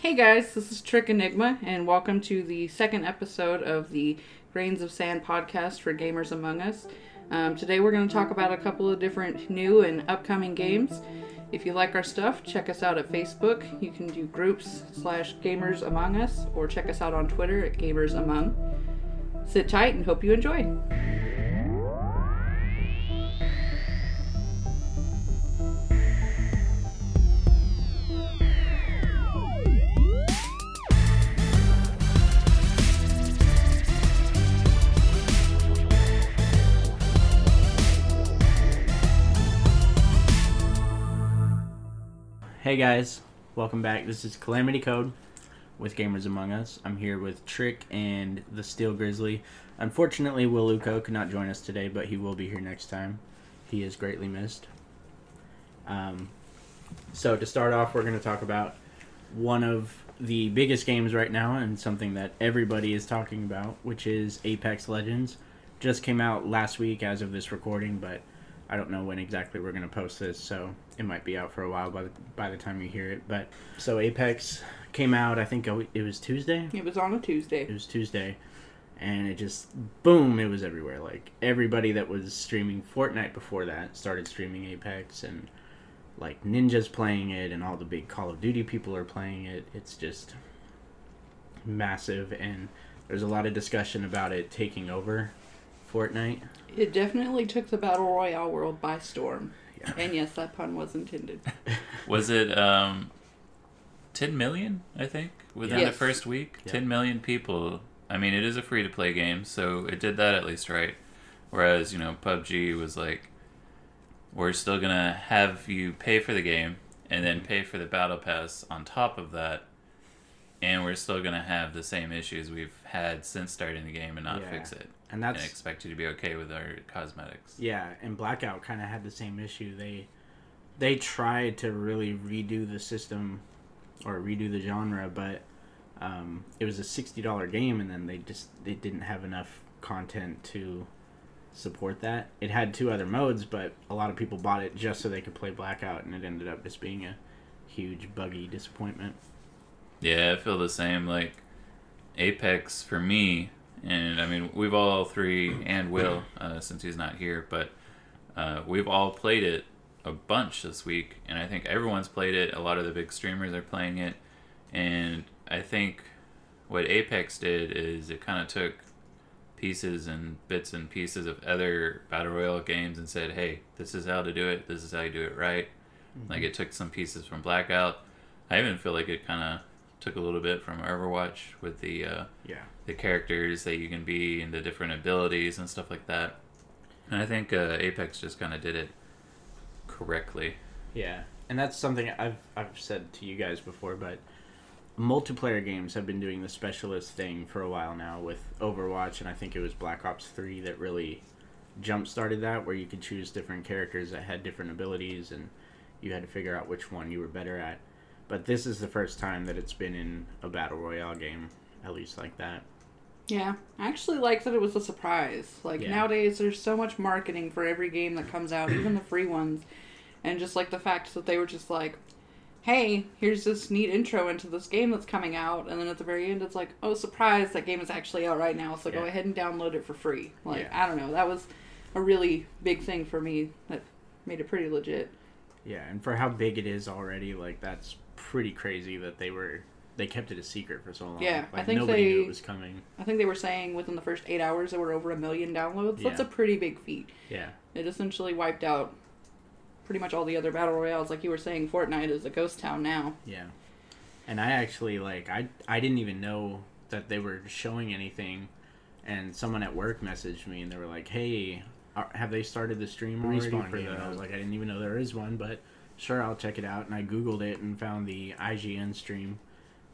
Hey guys, this is Trick Enigma, and welcome to the second episode of the Grains of Sand podcast for Gamers Among Us. Um, today we're going to talk about a couple of different new and upcoming games. If you like our stuff, check us out at Facebook. You can do groups slash Gamers Among Us, or check us out on Twitter at Gamers Among. Sit tight and hope you enjoy. Hey guys, welcome back. This is Calamity Code with Gamers Among Us. I'm here with Trick and the Steel Grizzly. Unfortunately, Will Luco could not join us today, but he will be here next time. He is greatly missed. Um, so to start off, we're going to talk about one of the biggest games right now and something that everybody is talking about, which is Apex Legends. Just came out last week as of this recording, but I don't know when exactly we're going to post this, so it might be out for a while by the, by the time you hear it. But so Apex came out, I think oh, it was Tuesday. It was on a Tuesday. It was Tuesday, and it just boom, it was everywhere. Like everybody that was streaming Fortnite before that started streaming Apex, and like Ninja's playing it, and all the big Call of Duty people are playing it. It's just massive, and there's a lot of discussion about it taking over Fortnite. It definitely took the Battle Royale world by storm. Yeah. And yes, that pun was intended. was it um, 10 million, I think, within yes. the first week? Yeah. 10 million people. I mean, it is a free to play game, so it did that at least right. Whereas, you know, PUBG was like, we're still going to have you pay for the game and then pay for the battle pass on top of that. And we're still going to have the same issues we've had since starting the game and not yeah. fix it and that's and expect you to be okay with our cosmetics. Yeah, and Blackout kind of had the same issue. They they tried to really redo the system or redo the genre, but um, it was a sixty dollar game, and then they just they didn't have enough content to support that. It had two other modes, but a lot of people bought it just so they could play Blackout, and it ended up just being a huge buggy disappointment. Yeah, I feel the same. Like Apex for me and I mean we've all three and Will uh, since he's not here, but uh, we've all played it a bunch this week, and I think everyone's played it. A lot of the big streamers are playing it, and I think what Apex did is it kind of took pieces and bits and pieces of other battle royale games and said, "Hey, this is how to do it. This is how you do it right." Mm-hmm. Like it took some pieces from Blackout. I even feel like it kind of took a little bit from Overwatch with the uh, yeah the characters that you can be and the different abilities and stuff like that. And I think uh, Apex just kind of did it correctly. Yeah, and that's something I've I've said to you guys before, but multiplayer games have been doing the specialist thing for a while now with Overwatch, and I think it was Black Ops Three that really jump started that, where you could choose different characters that had different abilities, and you had to figure out which one you were better at. But this is the first time that it's been in a battle royale game, at least like that. Yeah, I actually like that it was a surprise. Like yeah. nowadays, there's so much marketing for every game that comes out, even the free ones, and just like the fact that they were just like, "Hey, here's this neat intro into this game that's coming out," and then at the very end, it's like, "Oh, surprise! That game is actually out right now, so yeah. go ahead and download it for free." Like yeah. I don't know, that was a really big thing for me that made it pretty legit. Yeah, and for how big it is already, like that's pretty crazy that they were they kept it a secret for so long. Yeah, like, I think nobody they, knew it was coming. I think they were saying within the first eight hours there were over a million downloads. Yeah. That's a pretty big feat. Yeah, it essentially wiped out pretty much all the other battle royales. Like you were saying, Fortnite is a ghost town now. Yeah, and I actually like I I didn't even know that they were showing anything, and someone at work messaged me and they were like, "Hey, have they started the stream already Respawn for the?" I was like, "I didn't even know there is one, but." Sure, I'll check it out. And I Googled it and found the IGN stream.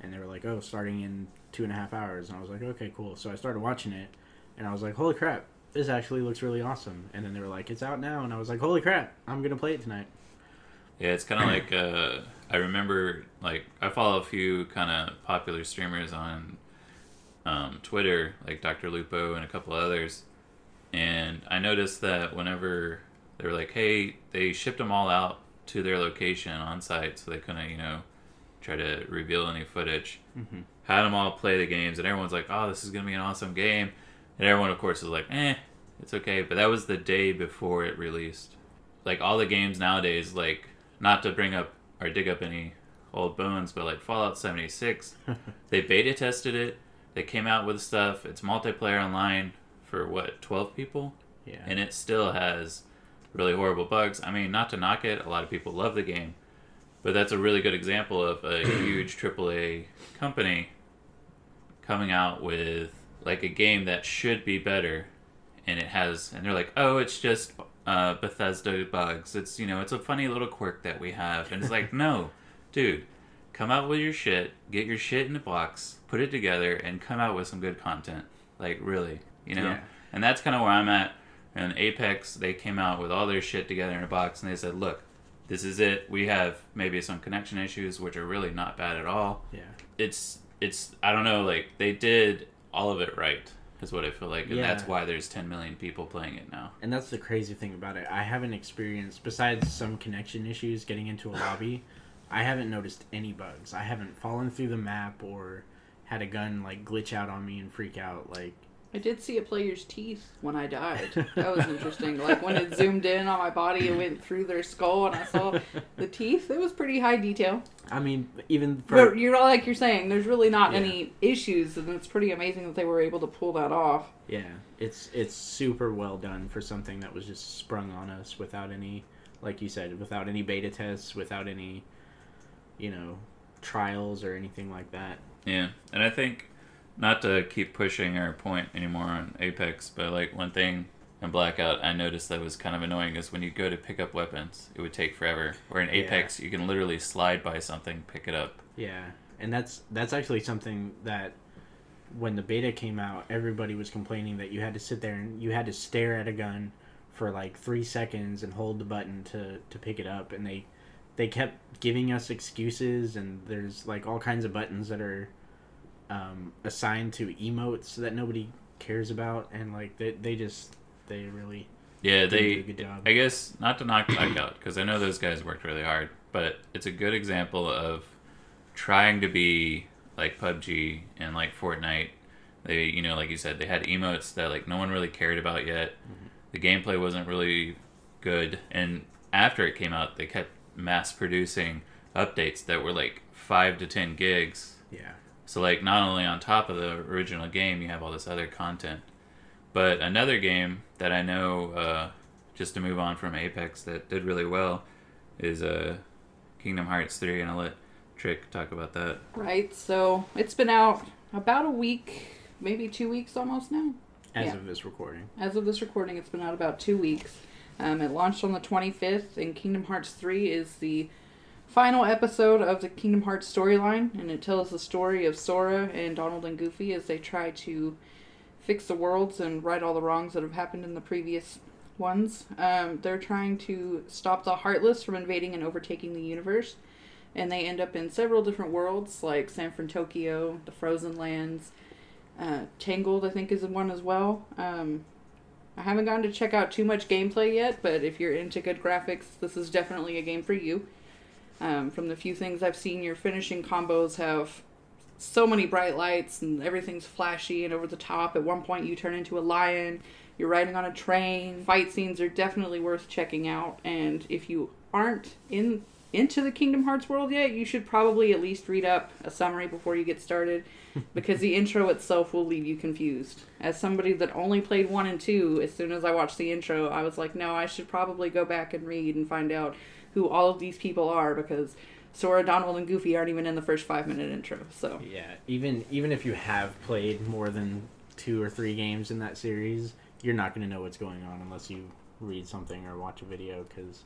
And they were like, oh, starting in two and a half hours. And I was like, okay, cool. So I started watching it. And I was like, holy crap, this actually looks really awesome. And then they were like, it's out now. And I was like, holy crap, I'm going to play it tonight. Yeah, it's kind of like, uh, I remember, like, I follow a few kind of popular streamers on um, Twitter, like Dr. Lupo and a couple others. And I noticed that whenever they were like, hey, they shipped them all out to their location on site so they couldn't, you know, try to reveal any footage. Mm-hmm. Had them all play the games, and everyone's like, "Oh, this is gonna be an awesome game," and everyone, of course, is like, "Eh, it's okay." But that was the day before it released. Like all the games nowadays, like not to bring up or dig up any old bones, but like Fallout 76, they beta tested it. They came out with stuff. It's multiplayer online for what 12 people, Yeah. and it still has really horrible bugs. I mean, not to knock it, a lot of people love the game, but that's a really good example of a huge AAA company coming out with like a game that should be better, and it has, and they're like, oh, it's just uh, Bethesda bugs. It's you know, it's a funny little quirk that we have, and it's like, no, dude, come out with your shit, get your shit in a box, put it together, and come out with some good content. Like really, you know. Yeah. And that's kind of where I'm at. And Apex, they came out with all their shit together in a box, and they said, "Look, this is it. We have maybe some connection issues, which are really not bad at all. Yeah. It's it's I don't know, like they did all of it right, is what I feel like, and Yeah. that's why there's 10 million people playing it now. And that's the crazy thing about it. I haven't experienced, besides some connection issues getting into a lobby, I haven't noticed any bugs. I haven't fallen through the map or had a gun like glitch out on me and freak out. Like, I did see a player's teeth when I died. That was interesting. like when it zoomed in on my body, it went through their skull, and I saw the teeth. It was pretty high detail. I mean, even for But you're like you're saying, there's really not Yeah. any issues, and it's pretty amazing that they were able to pull that off. yeah, it's it's super well done for something that was just sprung on us without any, like you said, without any beta tests, without any, you know, trials or anything like that. Yeah, and I think not to keep pushing our point anymore on Apex, but like one thing in Blackout I noticed that was kind of annoying is when you go to pick up weapons, it would take forever. Where in Yeah. Apex, you can literally slide by something, pick it up. Yeah, and that's that's actually something that when the beta came out, everybody was complaining that you had to sit there and you had to stare at a gun for like three seconds and hold the button to to pick it up, and they they kept giving us excuses, and there's like all kinds of buttons that are um, assigned to emotes that nobody cares about, and like they they just they really Yeah, they. a good job. I guess not to knock Blackout because I know those guys worked really hard, but it's a good example of trying to be like PUBG and like Fortnite. They, you know, like you said, they had emotes that like no one really cared about yet. The gameplay wasn't really good, and after it came out, they kept mass producing updates that were like five to ten gigs. yeah So like not only on top of the original game, you have all this other content. But another game that I know, uh, just to move on from Apex, that did really well, is uh, Kingdom Hearts three, and I'll let Trick talk about that. Right. So it's been out about a week, maybe two weeks almost now. as Yeah. of this recording. As of this recording, it's been out about two weeks. Um, it launched on the 25th, and Kingdom Hearts 3 is the final episode of the Kingdom Hearts storyline, and it tells the story of Sora and Donald and Goofy as they try to fix the worlds and right all the wrongs that have happened in the previous ones. Um, they're trying to stop the Heartless from invading and overtaking the universe, and they end up in several different worlds like San Fran, Tokyo, the Frozen Lands, uh, Tangled, I think, is one as well. Um, I haven't gotten to check out too much gameplay yet, but if you're into good graphics, this is definitely a game for you. Um, from the few things I've seen, your finishing combos have so many bright lights and everything's flashy and over the top. At one point, you turn into a lion. You're riding on a train. Fight scenes are definitely worth checking out. And if you aren't in into the Kingdom Hearts world yet, you should probably at least read up a summary before you get started because the intro itself will leave you confused. As somebody that only played 1 and 2, as soon as I watched the intro, I was like, "No, I should probably go back and read and find out who all of these people are because Sora, Donald, and Goofy aren't even in the first 5-minute intro." So, Yeah, even even if you have played more than two or three games in that series, you're not going to know what's going on unless you read something or watch a video because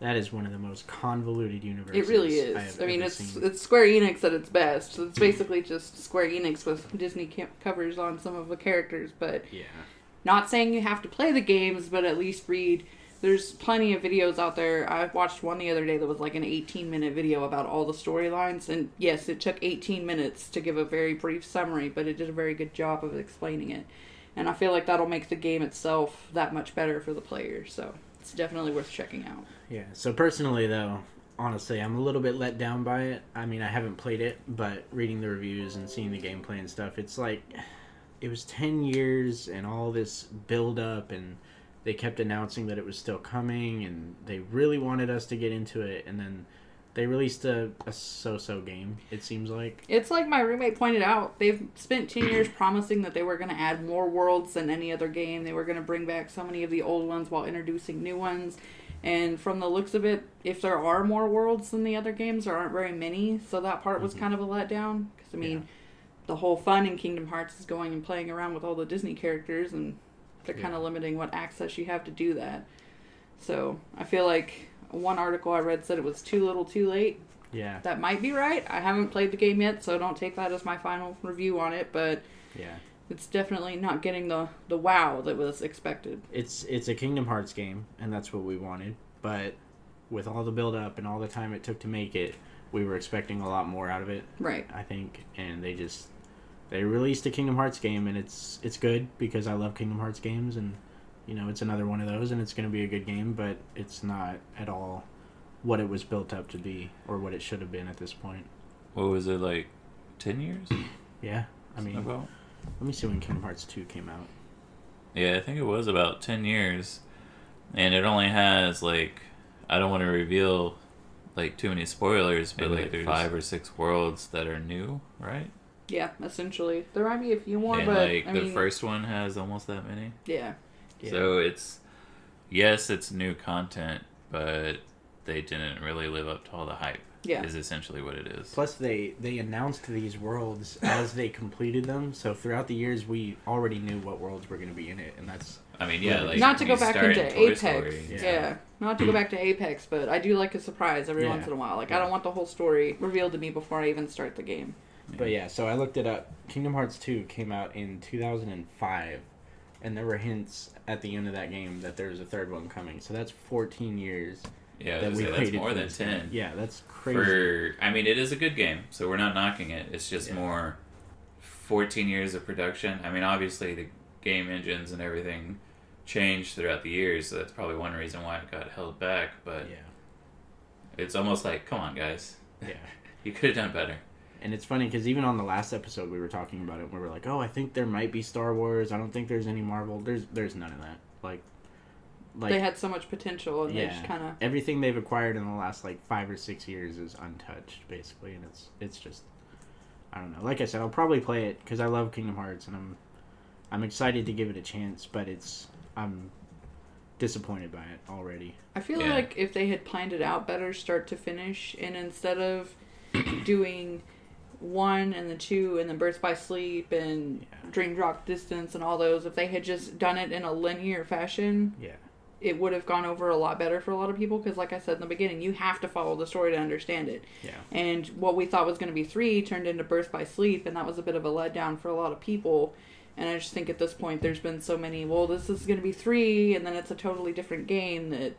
that is one of the most convoluted universes. It really I, is. have I, mean, it's seen. it's Square Enix at its best. So it's basically just Square Enix with Disney covers on some of the characters, but yeah, not saying you have to play the games, but at least read. There's plenty of videos out there. I watched one the other day that was like an 18 minute video about all the storylines, and yes, it took 18 minutes to give a very brief summary, but it did a very good job of explaining it. And I feel like that'll make the game itself that much better for the players. So it's definitely worth checking out. yeah. So personally, though, honestly, I'm a little bit let down by it. I mean, I haven't played it, but reading the reviews and seeing the gameplay and stuff, it's like it was 10 years and all this build up and they kept announcing that it was still coming and they really wanted us to get into it and then they released a, a so-so game it seems like It's like my roommate pointed out. They've spent 10 years promising that they were going to add more worlds than any other game. They were going to bring back so many of the old ones while introducing new ones. And from the looks of it, if there are more worlds than the other games, there aren't very many. So that part was mm-hmm. kind of a letdown. Because, I mean, Yeah. the whole fun in Kingdom Hearts is going and playing around with all the Disney characters, and they're kind of limiting what access you have to do that. So I feel like one article I read said it was too little too late. yeah That might be right. I haven't played the game yet, so don't take that as my final review on it, but yeah it's definitely not getting the, the wow that was expected. it's it's a kingdom hearts game and that's what we wanted but with all the build up and all the time it took to make it we were expecting a lot more out of it Right. I think, and they just they released a Kingdom Hearts game, and it's it's good because I love Kingdom Hearts games, and you know it's another one of those, and it's going to be a good game, but it's not at all what it was built up to be or what it should have been at this point. What was it like? Ten years? Yeah, I mean, about. let me see when Kingdom Hearts two came out. Yeah, I think it was about ten years, and it only has like I don't want to reveal like too many spoilers, but Maybe like there's- five or six worlds that are new, right? Yeah, essentially. There might be a few more, and but like I the mean, first one has almost that many. yeah. Yeah. So it's yes, it's new content, but they didn't really live up to all the hype. Yeah. is essentially what it is. Plus, they they announced these worlds as they completed them. So throughout the years, we already knew what worlds were going to be in it, and that's I mean, yeah, like not to go back into in Apex. Story, yeah. Yeah. Not to go back to Apex, but I do like a surprise every Yeah. once in a while. Like I don't want the whole story revealed to me before I even start the game. But yeah, so I looked it up. Kingdom Hearts 2 came out in 2005, and there were hints at the end of that game that there was a third one coming. So that's 14 years yeah, that we say, that's more than this game. ten. Yeah, that's crazy. For I mean, it is a good game, so we're not knocking it. It's just Yeah. more fourteen years of production. I mean, obviously the game engines and everything changed throughout the years, so that's probably one reason why it got held back. But yeah, it's almost like, come on, guys, yeah. you could have done better. And it's funny because even on the last episode we were talking about it, we were like, "Oh, I think there might be Star Wars. I don't think there's any Marvel. There's there's none of that. Like, like they had so much potential, and they yeah, just kind of everything they've acquired in the last like five or six years is untouched, basically, and it's it's just I don't know. Like I said, I'll probably play it because I love Kingdom Hearts and I'm I'm excited to give it a chance, but it's I'm disappointed by it already. I feel Yeah. like if they had planned it out better, start to finish, and instead of doing one and the two and then Birth by Sleep and Yeah. Dream Drop Distance and all those, if they had just done it in a linear fashion, Yeah, it would have gone over a lot better for a lot of people. Because, like I said in the beginning, you have to follow the story to understand it. yeah, And what we thought was going to be three turned into Birth by Sleep, and that was a bit of a letdown for a lot of people. And I just think at this point, there's been so many, well, this is going to be three, and then it's a totally different game that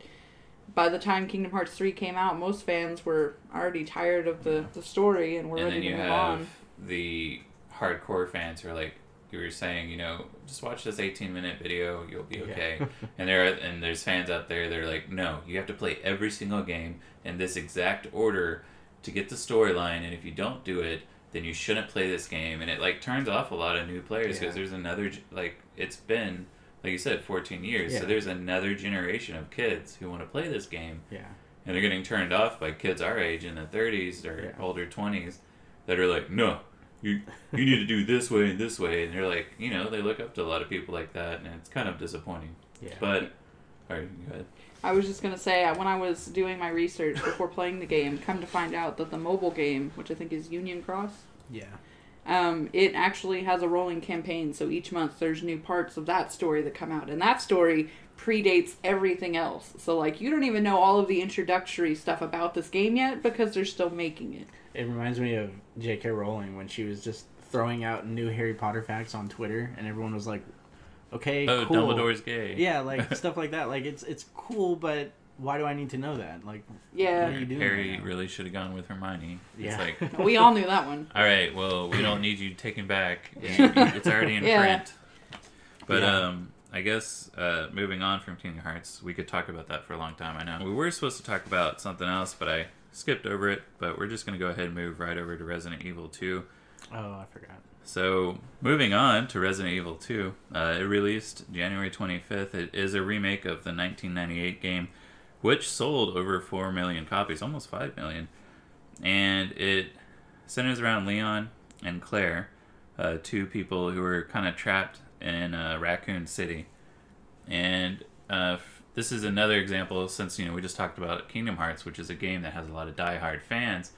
by the time Kingdom Hearts 3 came out, most fans were already tired of the, the story and were and then ready to move have on. the hardcore fans who are like you were saying, you know, just watch this 18 minute video, you'll be Yeah. okay. and there are, and there's fans out there that are like, no, you have to play every single game in this exact order to get the storyline, and if you don't do it, then you shouldn't play this game. And it like turns off a lot of new players because Yeah. there's another like it's been like you said 14 years, Yeah. so there's another generation of kids who want to play this game. Yeah, and they're getting turned off by kids our age in the 30s or Yeah. older 20s that are like no you you need to do this way and this way. And they're like you know they look up to a lot of people like that and it's kind of disappointing. Yeah. but all right go ahead. I was just going to say, uh, when I was doing my research before playing the game, come to find out that the mobile game, which I think is Union Cross, yeah, um, it actually has a rolling campaign. So each month there's new parts of that story that come out, and that story predates everything else. So like you don't even know all of the introductory stuff about this game yet because they're still making it. It reminds me of J.K. Rowling when she was just throwing out new Harry Potter facts on Twitter, and everyone was like, "Okay, oh cool." dumbledore's gay Yeah, like stuff like that. Like it's it's cool, but why do I need to know that? Like, Yeah, What are you doing harry right really should have gone with hermione Yeah. it's like we all knew that one. all right well we don't need you taking back Yeah. it's already in Yeah. print but Yeah. um I guess uh, moving on from Kingdom Hearts, we could talk about that for a long time. I know we were supposed to talk about something else, but I skipped over it, but we're just going to go ahead and move right over to Resident Evil 2. Oh, I forgot. So, moving on to Resident Evil 2, uh, it released January 25th. It is a remake of the 1998 game, which sold over 4 million copies, almost 5 million. And it centers around Leon and Claire, uh, two people who were kind of trapped in uh, Raccoon City. And uh, f- this is another example, since you know we just talked about Kingdom Hearts, which is a game that has a lot of die-hard fans.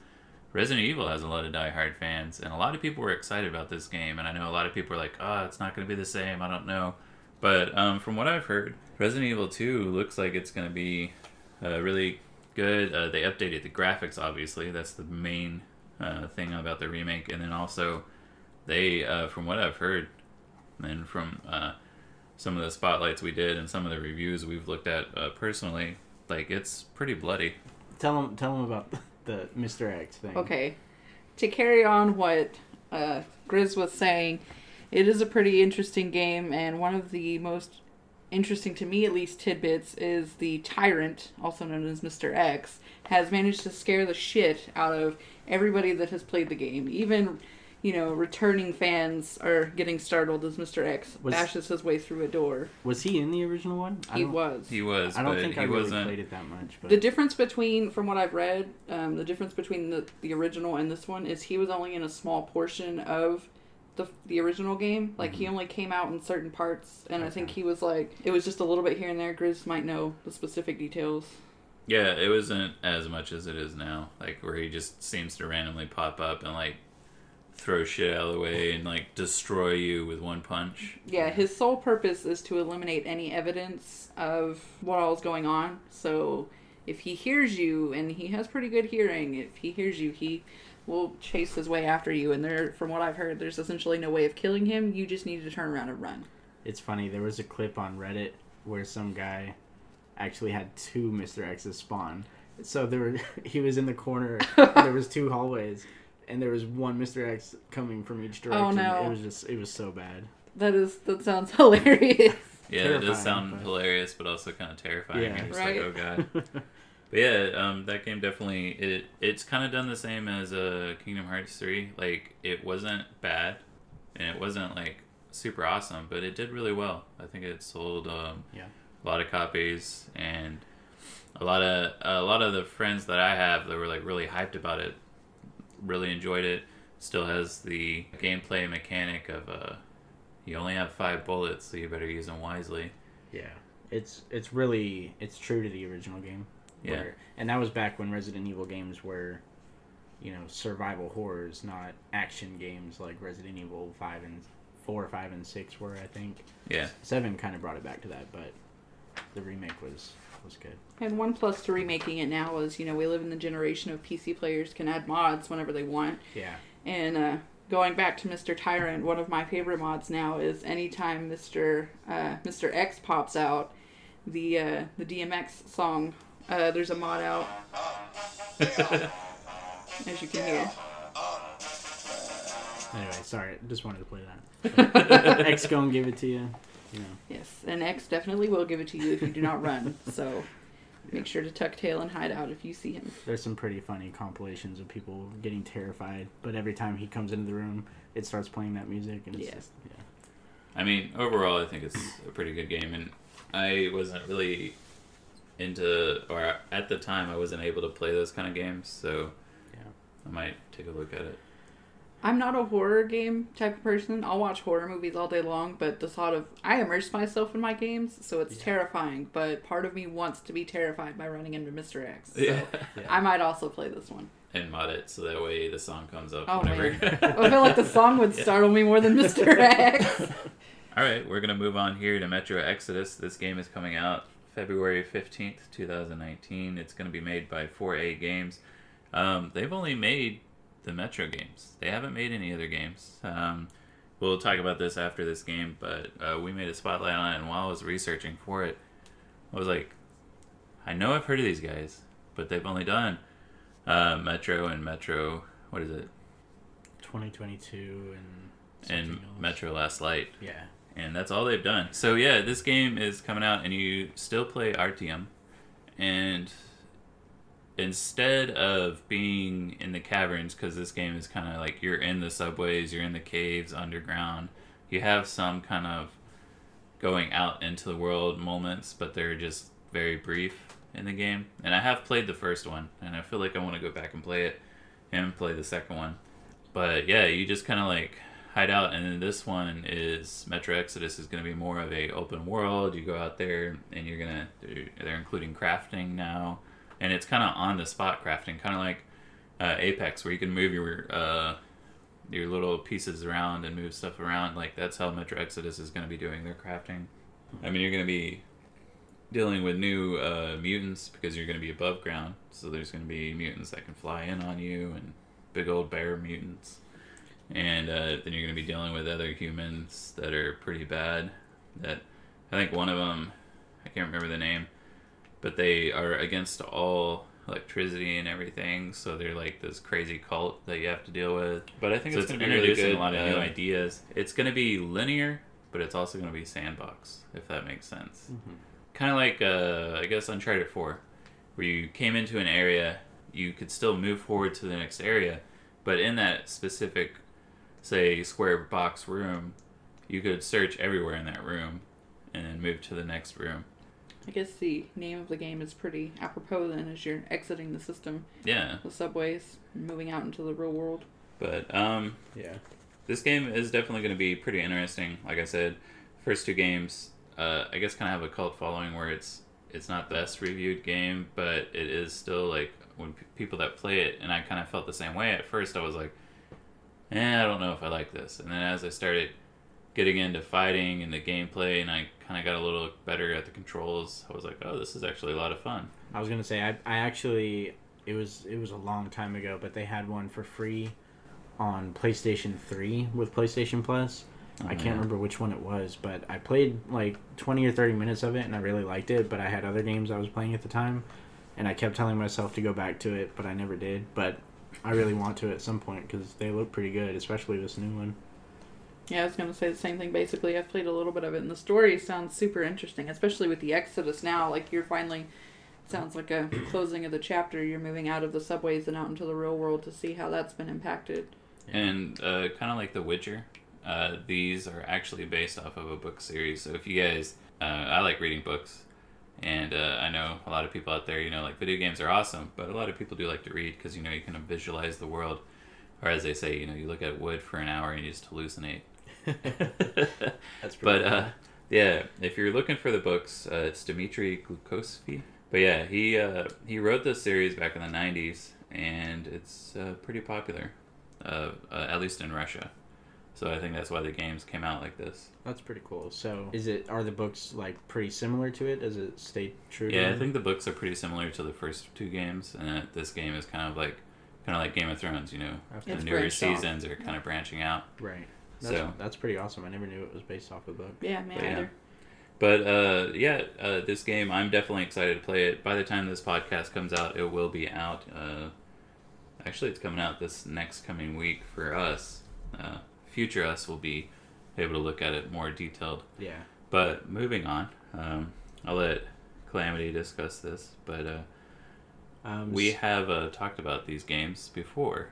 Resident Evil has a lot of die-hard fans, and a lot of people were excited about this game. And I know a lot of people are like, "Oh, it's not going to be the same." I don't know, but um, from what I've heard, Resident Evil Two looks like it's going to be uh, really good. Uh, they updated the graphics, obviously. That's the main uh, thing about the remake, and then also they, uh, from what I've heard, and from uh, some of the spotlights we did and some of the reviews we've looked at uh, personally, like it's pretty bloody. Tell them, tell them about the Mr. X thing. Okay. To carry on what uh, Grizz was saying, it is a pretty interesting game, and one of the most interesting to me, at least, tidbits is the Tyrant, also known as Mr. X, has managed to scare the shit out of everybody that has played the game. Even, you know, returning fans are getting startled as Mr. X Was- bashes his way through a door. Was he in the original one? I He was. He was, I don't but think he I really wasn't. played it that much. But The difference between, from what I've read, um, the difference between the, the original and this one is he was only in a small portion of the the original game. Like he only came out in certain parts, and I think Mm-hmm. He was like it was just a little bit here and there. Grizz might know the specific details. Yeah, it wasn't as much as it is now. Like where he just seems to randomly pop up and like throw shit out of the way and like destroy you with one punch. Yeah, his sole purpose is to eliminate any evidence of what all is going on. So if he hears you, and he has pretty good hearing, if he hears you, he will chase his way after you. And there, from what I've heard, there's essentially no way of killing him. You just need to turn around and run. it's funny. There was a clip on Reddit where some guy actually had two Mr. X's spawn. So there were he was in the corner. there was two hallways, and there was one Mr. X coming from each oh, direction. Oh, no. It was just it was so bad. That is that sounds hilarious. Yeah, it does sound but- hilarious, but also kind of terrifying. Yeah. Just Right. like, oh god. But yeah, um, that game definitely it it's kind of done the same as uh, Kingdom Hearts three. Like it wasn't bad, and it wasn't like super awesome, but it did really well. I think it sold um, Yeah. a lot of copies, and a lot of a lot of the friends that I have that were like really hyped about it, really enjoyed it. Still has the gameplay mechanic of uh, you only have five bullets, so you better use them wisely. Yeah, it's it's really it's true to the original game. Yeah. Where, and that was back when Resident Evil games were, you know, survival horrors, not action games like Resident Evil five and four, five and six were. I think Yeah. seven kind of brought it back to that, but the remake was was good. And one plus to remaking it now is, you know, we live in the generation of PC players can add mods whenever they want. Yeah. And uh, going back to Mr. Tyrant, one of my favorite mods now is anytime Mr. Uh, Mr. X pops out, the uh, the DMX song. Uh, there's a mod out, as you can hear. Anyway, sorry, just wanted to play that. X gonna give it to you. You know, Yes, and X definitely will give it to you if you do not run. So make sure to tuck tail and hide out if you see him. there's some pretty funny compilations of people getting terrified, but every time he comes into the room, it starts playing that music, and it's Yeah. just yeah. I mean, overall, I think it's a pretty good game, and I wasn't really into, or at the time, I wasn't able to play those kind of games, so Yeah. I might take a look at it. I'm not a horror game type of person. I'll watch horror movies all day long, but the thought of I immerse myself in my games, so it's Yeah. terrifying. But part of me wants to be terrified by running into Mr. X. So Yeah, Yeah. I might also play this one. and mod it so that way the song comes up Oh, whenever. I feel like the song would Yeah. startle me more than Mr. X. All right, we're gonna move on here to Metro Exodus. This game is coming out February fifteenth, two thousand nineteen. It's gonna be made by Four A Games. Um, they've only made the Metro games. They haven't made any other games. Um, we'll talk about this after this game, but uh, we made a spotlight on it, and while I was researching for it, I was like, I know I've heard of these guys, but they've only done uh, Metro and Metro. What is it? 2022 and And else. Metro Last Light. Yeah. And that's all they've done. So yeah, this game is coming out, and you still play Artyom, and instead of being in the caverns, because this game is kind of like you're in the subways, you're in the caves underground, you have some kind of going out into the world moments, but they're just very brief in the game. And I have played the first one, and I feel like I want to go back and play it and play the second one. But yeah, you just kind of like hide out, and then this one is Metro Exodus is going to be more of a open world. You go out there, and you're gonna they're including crafting now, and it's kind of on the spot crafting, kind of like uh, Apex, where you can move your uh, your little pieces around and move stuff around. Like that's how Metro Exodus is going to be doing their crafting. I mean, you're going to be dealing with new uh, mutants because you're going to be above ground. So there's going to be mutants that can fly in on you and big old bear mutants. And uh, then you're going to be dealing with other humans that are pretty bad. That I think one of them, I can't remember the name, but they are against all electricity and everything. So they're like this crazy cult that you have to deal with. But I think so it's, it's going to be introducing really a lot of new uh, ideas. It's going to be linear, but it's also going to be sandbox, if that makes sense. Mm-hmm. Kind of like uh, I guess Uncharted Four, where you came into an area, you could still move forward to the next area, but in that specific, say, square box room, you could search everywhere in that room, and then move to the next room I guess the name of the game is pretty apropos then as you're exiting the system. Yeah. The subways, moving out into the real world. But um yeah. This game is definitely going to be pretty interesting. Like I said, first two games uh I guess kind of have a cult following where it's it's not the best reviewed game, but it is still like when p- people that play it and I kind of felt the same way at first I was like eh, I don't know if I like this. And then as I started getting into fighting and the gameplay and I kind of got a little better at the controls, I was like, oh, this is actually a lot of fun. I was gonna say I, I actually it was it was a long time ago, but they had one for free on PlayStation Three with PlayStation Plus. Oh, I can't yeah. remember which one it was, but I played like twenty or thirty minutes of it, and I really liked it. But I had other games I was playing at the time, and I kept telling myself to go back to it, but I never did. But I really want to at some point because they look pretty good, especially this new one. Yeah, I was gonna say the same thing. Basically, I've played a little bit of it, and the story sounds super interesting, especially with the Exodus now. Like you're finally sounds like a closing of the chapter. You're moving out of the subways and out into the real world to see how that's been impacted. And uh, kind of like The Witcher, uh, these are actually based off of a book series. So if you guys, uh, I like reading books, and uh, I know a lot of people out there, you know, like video games are awesome, but a lot of people do like to read because you know you can visualize the world, or as they say, you know, you look at wood for an hour and you just hallucinate. That's but cool. uh, yeah, if you're looking for the books, uh, it's Dmitry Glukhovsky. But yeah, he uh, he wrote this series back in the '90s, and it's uh, pretty popular, uh, uh, at least in Russia. So I think that's why the games came out like this. That's pretty cool. So is it are the books like pretty similar to it? Does it stay true? Yeah, I think the books are pretty similar to the first two games, and this game is kind of like kind of like Game of Thrones. You know, the newer seasons off. are kind of branching out. Right. That's, so that's pretty awesome. I never knew it was based off a book. Yeah, me but, either. Yeah. But uh, yeah, uh, this game I'm definitely excited to play it. By the time this podcast comes out, it will be out. Uh, actually, it's coming out this next coming week for us. Future us will be able to look at it more detailed. Yeah. But moving on, um, I'll let Calamity discuss this. But uh, um, we have uh, talked about these games before.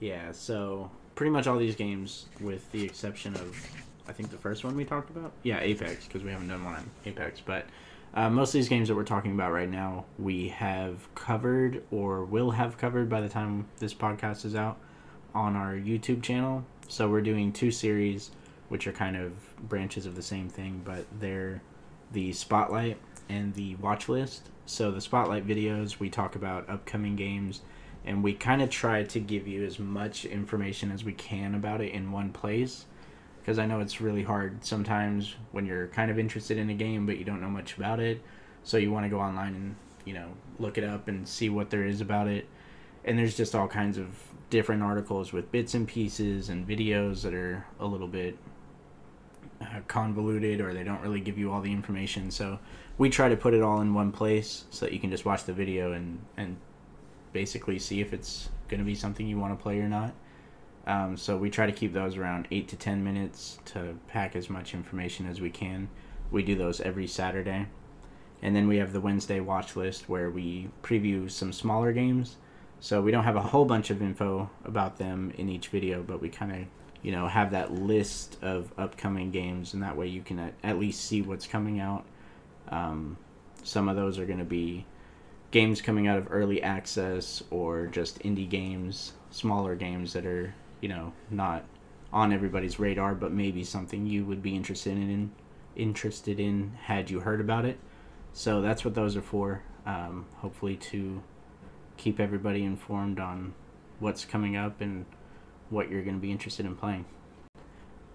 Yeah. So pretty much all these games, with the exception of, I think the first one we talked about. Yeah, Apex, because we haven't done one on Apex. But uh, most of these games that we're talking about right now, we have covered or will have covered by the time this podcast is out on our YouTube channel. So we're doing two series, which are kind of branches of the same thing, but they're the spotlight and the watch list. So the spotlight videos, we talk about upcoming games and we kind of try to give you as much information as we can about it in one place because I know it's really hard sometimes when you're kind of interested in a game but you don't know much about it so you want to go online and you know look it up and see what there is about it and there's just all kinds of different articles with bits and pieces and videos that are a little bit uh, convoluted or they don't really give you all the information so we try to put it all in one place so that you can just watch the video and and basically see if it's going to be something you want to play or not. Um, so we try to keep those around eight to ten minutes to pack as much information as we can. We do those every Saturday, And then we have the Wednesday watch list where we preview some smaller games. So we don't have a whole bunch of info about them in each video, but we kind of, you know, have that list of upcoming games, and that way you can at, least see what's coming out. Um, some of those are going to be games coming out of early access or just indie games, smaller games that are, you know, not on everybody's radar, but maybe something you would be interested in interested in had you heard about it. So that's what those are for. Um, hopefully to keep everybody informed on what's coming up and what you're going to be interested in playing.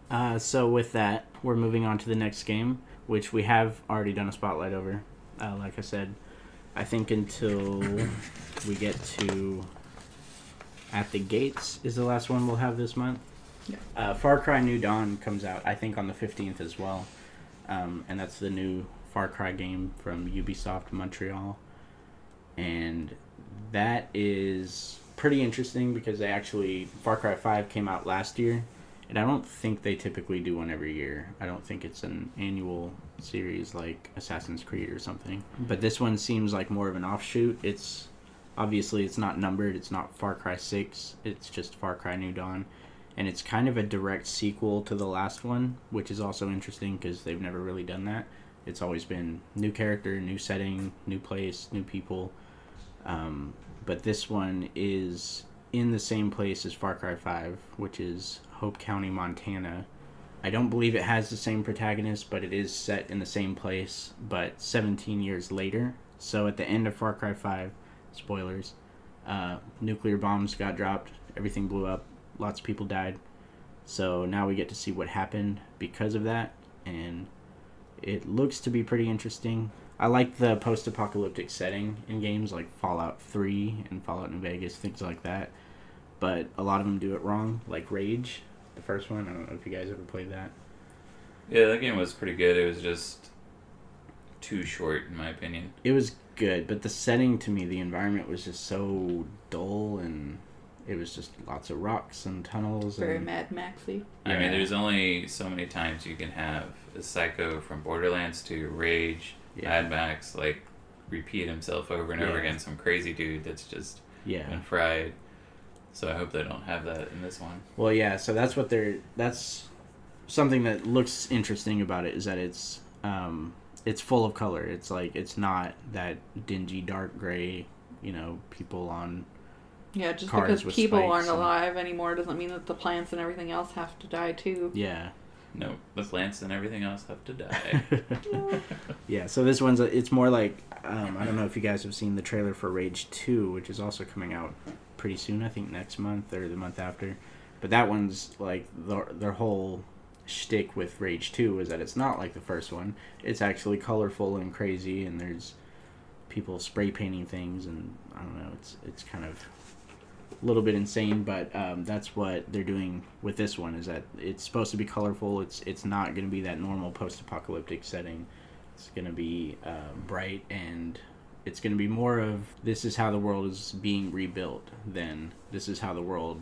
Uh, so with that, we're moving on to the next game, which we have already done a spotlight over. Uh, like I said, I think until we get to At the Gates is the last one we'll have this month. Yeah. Uh, Far Cry New Dawn comes out, I think, on the 15th as well. Um, and that's the new Far Cry game from Ubisoft Montreal. And that is pretty interesting because they actually, Far Cry 5 came out last year. And I don't think they typically do one every year. I don't think it's an annual series like Assassin's Creed or something. But this one seems like more of an offshoot. It's obviously it's not numbered. It's not Far Cry 6. It's just Far Cry New Dawn. And it's kind of a direct sequel to the last one, which is also interesting because they've never really done that. It's always been new character, new setting, new place, new people. Um, but this one is in the same place as Far Cry 5, which is Hope County, Montana. I don't believe it has the same protagonist, but it is set in the same place, but 17 years later. So at the end of Far Cry 5, spoilers, uh, nuclear bombs got dropped, everything blew up, lots of people died. So now we get to see what happened because of that, and it looks to be pretty interesting. I like the post apocalyptic setting in games like Fallout 3 and Fallout New Vegas, things like that. But a lot of them do it wrong, like Rage, the first one. I don't know if you guys ever played that. Yeah, that game was pretty good. It was just too short, in my opinion. It was good, but the setting to me, the environment was just so dull and it was just lots of rocks and tunnels. Very and, Mad Maxy. I mean, there's only so many times you can have a psycho from Borderlands to Rage, Yeah. Mad Max, like repeat himself over and over again. Some crazy dude that's just Yeah. been fried. So I hope they don't have that in this one. Well, yeah. So that's what they're. That's something that looks interesting about it is that it's um, it's full of color. It's like it's not that dingy dark gray. You know, people on. Yeah, just Cars because with people aren't and- alive anymore doesn't mean that the plants and everything else have to die too. Yeah. No, the plants and everything else have to die. yeah. So this one's a, it's more like um, I don't know if you guys have seen the trailer for Rage Two, which is also coming out pretty soon. I think next month or the month after. But that one's like their their whole shtick with Rage Two is that it's not like the first one. It's actually colorful and crazy, and there's people spray painting things, and I don't know. It's it's kind of a little bit insane, but um, that's what they're doing with this one. Is that it's supposed to be colorful. It's it's not going to be that normal post-apocalyptic setting. It's going to be uh, bright and it's going to be more of this is how the world is being rebuilt than this is how the world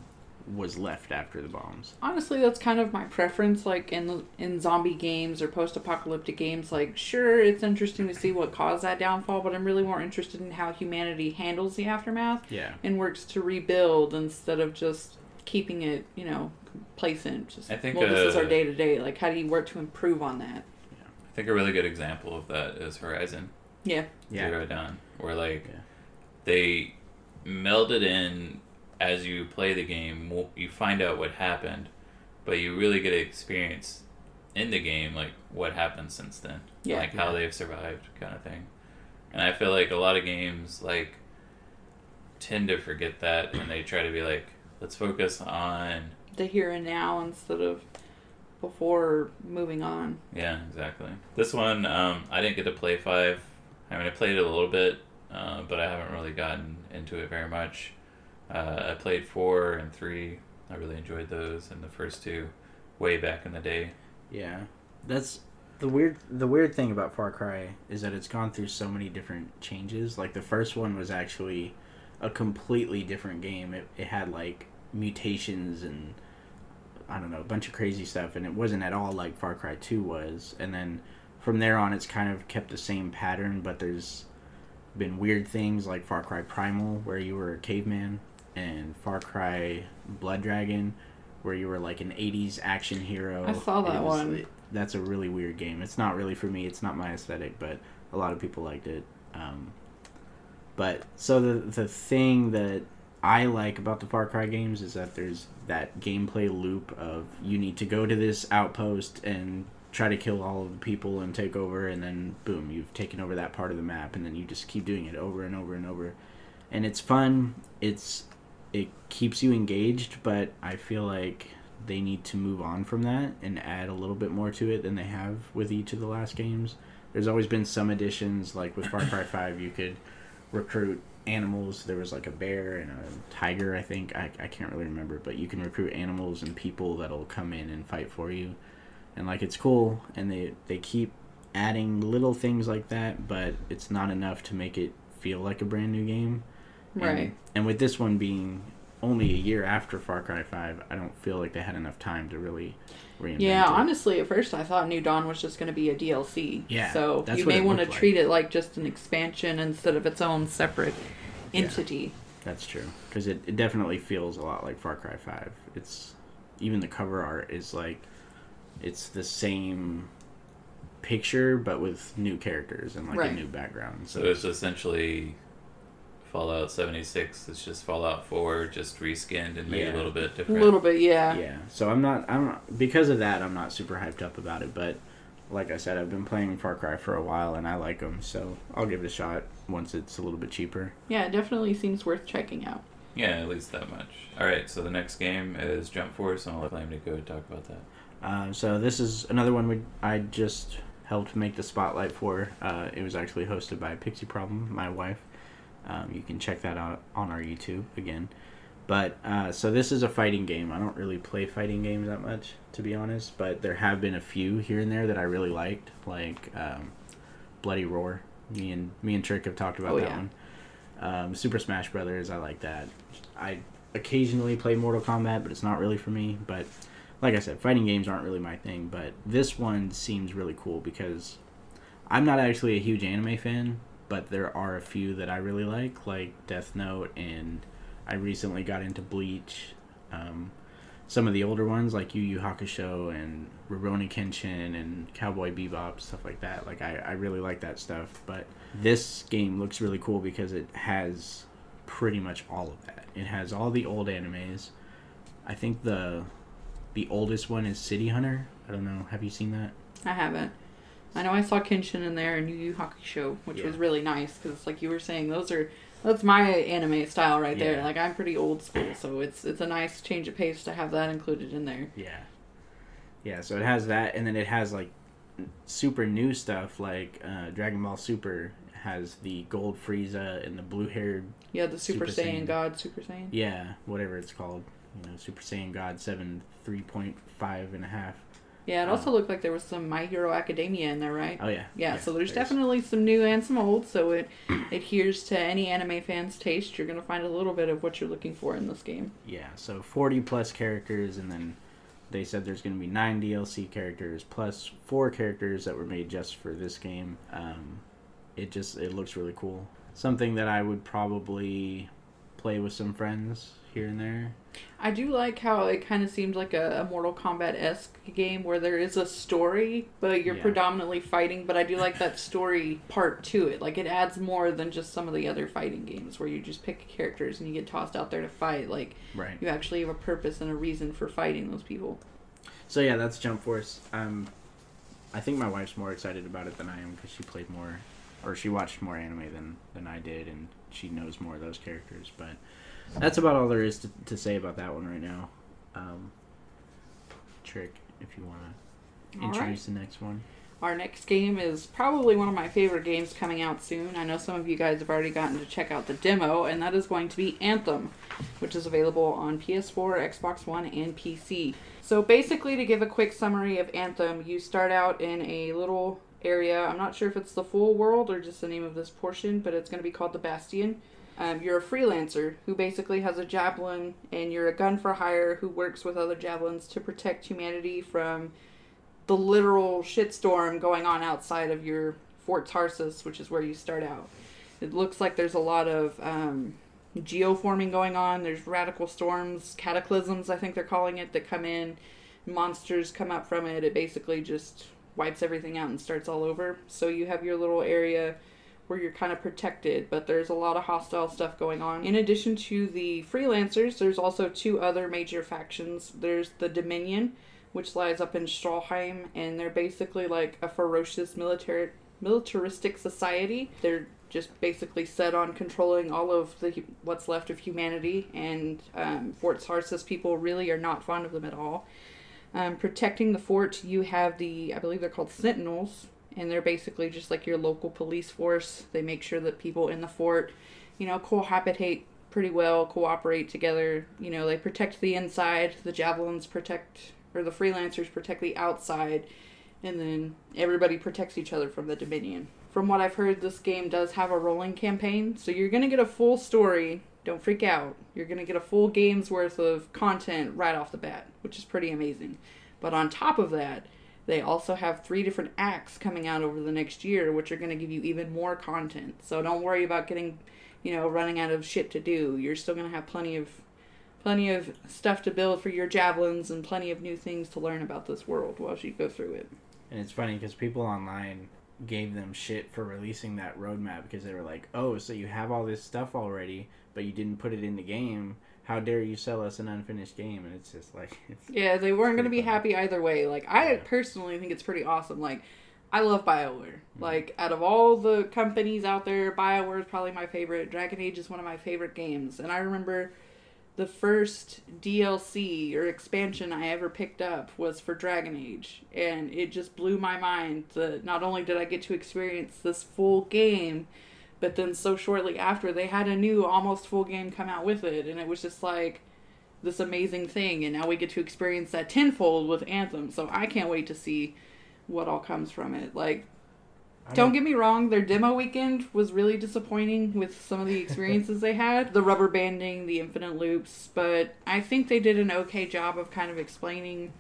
was left after the bombs. Honestly, that's kind of my preference. Like in in zombie games or post-apocalyptic games, like sure, it's interesting to see what caused that downfall, but I'm really more interested in how humanity handles the aftermath Yeah. and works to rebuild instead of just keeping it, you know, complacent. Just I think, well, this is our uh, day to day. Like, how do you work to improve on that? I think a really good example of that is Horizon Yeah, Yeah. Zero Dawn, where like Yeah. they melded in as you play the game. You find out what happened, but you really get to experience in the game like what happened since then, Yeah. like how they've survived, kind of thing. And I feel like a lot of games like tend to forget that, and they try to be like, let's focus on the here and now instead of before moving on. Yeah, exactly. This one, um, I didn't get to play five. I mean, I played it a little bit, uh, but I haven't really gotten into it very much. Uh, I played four and three. I really enjoyed those, and the first two, way back in the day. Yeah. That's the weird the weird thing about Far Cry is that it's gone through so many different changes. Like the first one was actually a completely different game. It it had like mutations and I don't know, a bunch of crazy stuff and it wasn't at all like Far Cry 2 was. And then from there on, it's kind of kept the same pattern, but there's been weird things like Far Cry Primal, where you were a caveman, and Far Cry Blood Dragon, where you were like an 80s action hero. I saw that It was- one. That's a really weird game. It's not really for me. It's not my aesthetic, but a lot of people liked it. Um, but so the the thing that I like about the Far Cry games is that there's that gameplay loop of you need to go to this outpost and try to kill all of the people and take over and then boom you've taken over that part of the map and then you just keep doing it over and over and over and it's fun it's it keeps you engaged but I feel like they need to move on from that and add a little bit more to it than they have with each of the last games. There's always been some additions like with Far Cry 5 you could recruit animals. There was like a bear and a tiger i think. I, I can't really remember but you can recruit animals and people that'll come in and fight for you. And like it's cool and they they keep adding little things like that but it's not enough to make it feel like a brand new game Right. and with this one being only a year after far cry 5 i don't feel like they had enough time to really reinvent Yeah, it. honestly, at first I thought New Dawn was just going to be a DLC. Yeah, So that's you what may want to like. treat it like just an expansion instead of its own separate entity. That's true because it, it definitely feels a lot like Far Cry Five. It's even the cover art is like it's the same picture but with new characters and like a new background. So it's essentially Fallout 76. It's just Fallout 4, just reskinned and made Yeah. a little bit different. A little bit, yeah. yeah. So I'm not I'm not, because of that I'm not super hyped up about it. But like I said, I've been playing Far Cry for a while and I like them, so I'll give it a shot once it's a little bit cheaper. Yeah, it definitely seems worth checking out. Yeah, at least that much. All right, so the next game is Jump Force, and I'll let Calamity go talk about that. Uh, so this is another one we I just helped make the spotlight for. Uh, it was actually hosted by Pixie Problem, my wife. Um, you can check that out on our YouTube again. But uh, so this is a fighting game. I don't really play fighting games that much, to be honest. But there have been a few here and there that I really liked, like um, Bloody Roar. Me and me and Trick have talked about Oh, that yeah. one. Um, Super Smash Brothers, I like that. I occasionally play Mortal Kombat, but it's not really for me. But like I said, fighting games aren't really my thing, but this one seems really cool because I'm not actually a huge anime fan, but there are a few that I really like, like Death Note, and I recently got into Bleach. Um, some of the older ones, like Yu Yu Hakusho and Rurouni Kenshin and Cowboy Bebop, stuff like that. Like I, I really like that stuff. But this game looks really cool because it has pretty much all of that. It has all the old animes. I think the the oldest one is City Hunter. I don't know. Have you seen that? I haven't. I know I saw Kenshin in there and New Yu Yu Hakusho, which Yeah. was really nice because, like you were saying, those are that's my anime style right there. Like I'm pretty old school, so it's it's a nice change of pace to have that included in there. Yeah. Yeah, so it has that, and then it has like super new stuff like uh, Dragon Ball Super has the gold Frieza and the blue haired, Yeah, the Super, Super Saiyan Saiyan. God, Super Saiyan. yeah, whatever it's called. You know, Super Saiyan God 7 3.5 and a half. Yeah, it Uh, also looked like there was some My Hero Academia in there, right? Oh, yeah. Yeah, so there's definitely some new and some old, so it adheres to any anime fan's taste. You're gonna find a little bit of what you're looking for in this game. Yeah, so 40 plus characters, and then they said there's going to be nine DLC characters plus four characters that were made just for this game. Um, it just it looks really cool. Something that I would probably play with some friends here and there. I do like how it kind of seems like a, a Mortal Kombat esque game where there is a story, but you're Yeah. predominantly fighting. But I do like that story part to it. Like it adds more than just some of the other fighting games where you just pick characters and you get tossed out there to fight. Like Right. you actually have a purpose and a reason for fighting those people. So yeah, that's Jump Force. Um, I think my wife's more excited about it than I am because she played more, or she watched more anime than than I did, and she knows more of those characters. But that's about all there is to, to say about that one right now. Um, Trick, if you want to All right. introduce the next one. Our next game is probably one of my favorite games coming out soon. I know some of you guys have already gotten to check out the demo, and that is going to be Anthem, which is available on PS4, Xbox One, and PC. So, basically, to give a quick summary of Anthem, you start out in a little area. I'm not sure if it's the full world or just the name of this portion, but it's going to be called the Bastion. Um, you're a freelancer who basically has a javelin, and you're a gun for hire who works with other javelins to protect humanity from the literal shitstorm going on outside of your Fort Tarsis, which is where you start out. It looks like there's a lot of um, geoforming going on. There's radical storms, cataclysms, I think they're calling it, that come in. Monsters come up from it. It basically just wipes everything out and starts all over. So you have your little area where you're kind of protected, but there's a lot of hostile stuff going on. In addition to the freelancers, there's also two other major factions. There's the Dominion, which lies up in Stalheim, and they're basically like a ferocious military militaristic society. They're just basically set on controlling all of the what's left of humanity, and um, Fort Tarsis people really are not fond of them at all. Um, protecting the fort, you have the I believe they're called Sentinels, and they're basically just like your local police force. They make sure that people in the fort, you know, cohabitate pretty well, cooperate together. You know, they protect the inside. The javelins protect, or the freelancers protect the outside, and then everybody protects each other from the Dominion. From what I've heard, this game does have a rolling campaign, so you're gonna get a full story. Don't freak out. You're gonna get a full game's worth of content right off the bat, which is pretty amazing. But on top of that, they also have three different acts coming out over the next year, which are going to give you even more content. So don't worry about getting, you know, running out of shit to do. You're still going to have plenty of plenty of stuff to build for your javelins and plenty of new things to learn about this world while you go through it. And it's funny because people online gave them shit for releasing that roadmap because they were like, "Oh, so you have all this stuff already, but you didn't put it in the game." How dare you sell us an unfinished game? And it's just like it's yeah they weren't going to be happy either way. Like i yeah. personally think it's pretty awesome. Like i love bioware. Mm-hmm. like out of all the companies out there bioware is probably my favorite. Dragon age is one of my favorite games. And i remember the first dlc or expansion i ever picked up was for dragon age. And it just blew my mind that not only did i get to experience this full game but then so shortly after, they had a new almost full game come out with it, and it was just like this amazing thing. And now we get to experience that tenfold with Anthem. So I can't wait to see what all comes from it. Like, don't get me wrong, their demo weekend was really disappointing with some of the experiences they had. The rubber banding, the infinite loops, but I think they did an okay job of kind of explaining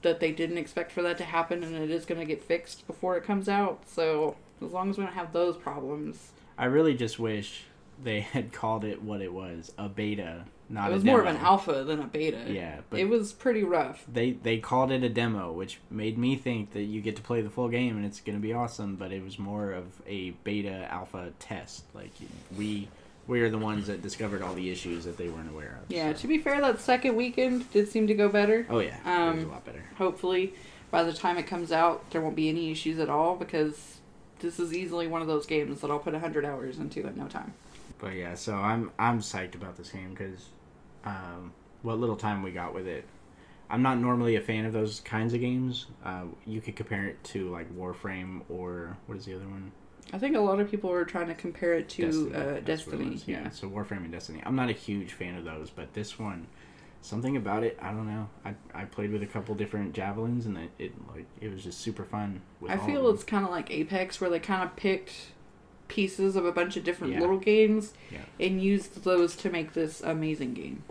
that they didn't expect for that to happen and it is going to get fixed before it comes out. So as long as we don't have those problems. I really just wish they had called it what it was a beta not it was more of an alpha than a beta. Yeah but it was pretty rough. they they called it a demo which made me think that you get to play the full game and it's going to be awesome but it was more of a beta alpha test. Like we we are the ones that discovered all the issues that they weren't aware of yeah so. to be fair that second weekend did seem to go better. Oh yeah um, it was a lot better. hopefully by the time it comes out there won't be any issues at all because this is easily one of those games that I'll put hundred hours into in no time. But yeah, so I'm I'm psyched about this game because um, what little time we got with it. I'm not normally a fan of those kinds of games. Uh, you could compare it to like Warframe or what is the other one? I think a lot of people were trying to compare it to Destiny. Uh, Destiny. Yeah. yeah, so Warframe and Destiny. I'm not a huge fan of those, but this one something about it. I don't know. I, I played with a couple different javelins and it, it like it was just super fun. I feel it's kind of like Apex where they kind of picked pieces of a bunch of different yeah. little games yeah. and used those to make this amazing game.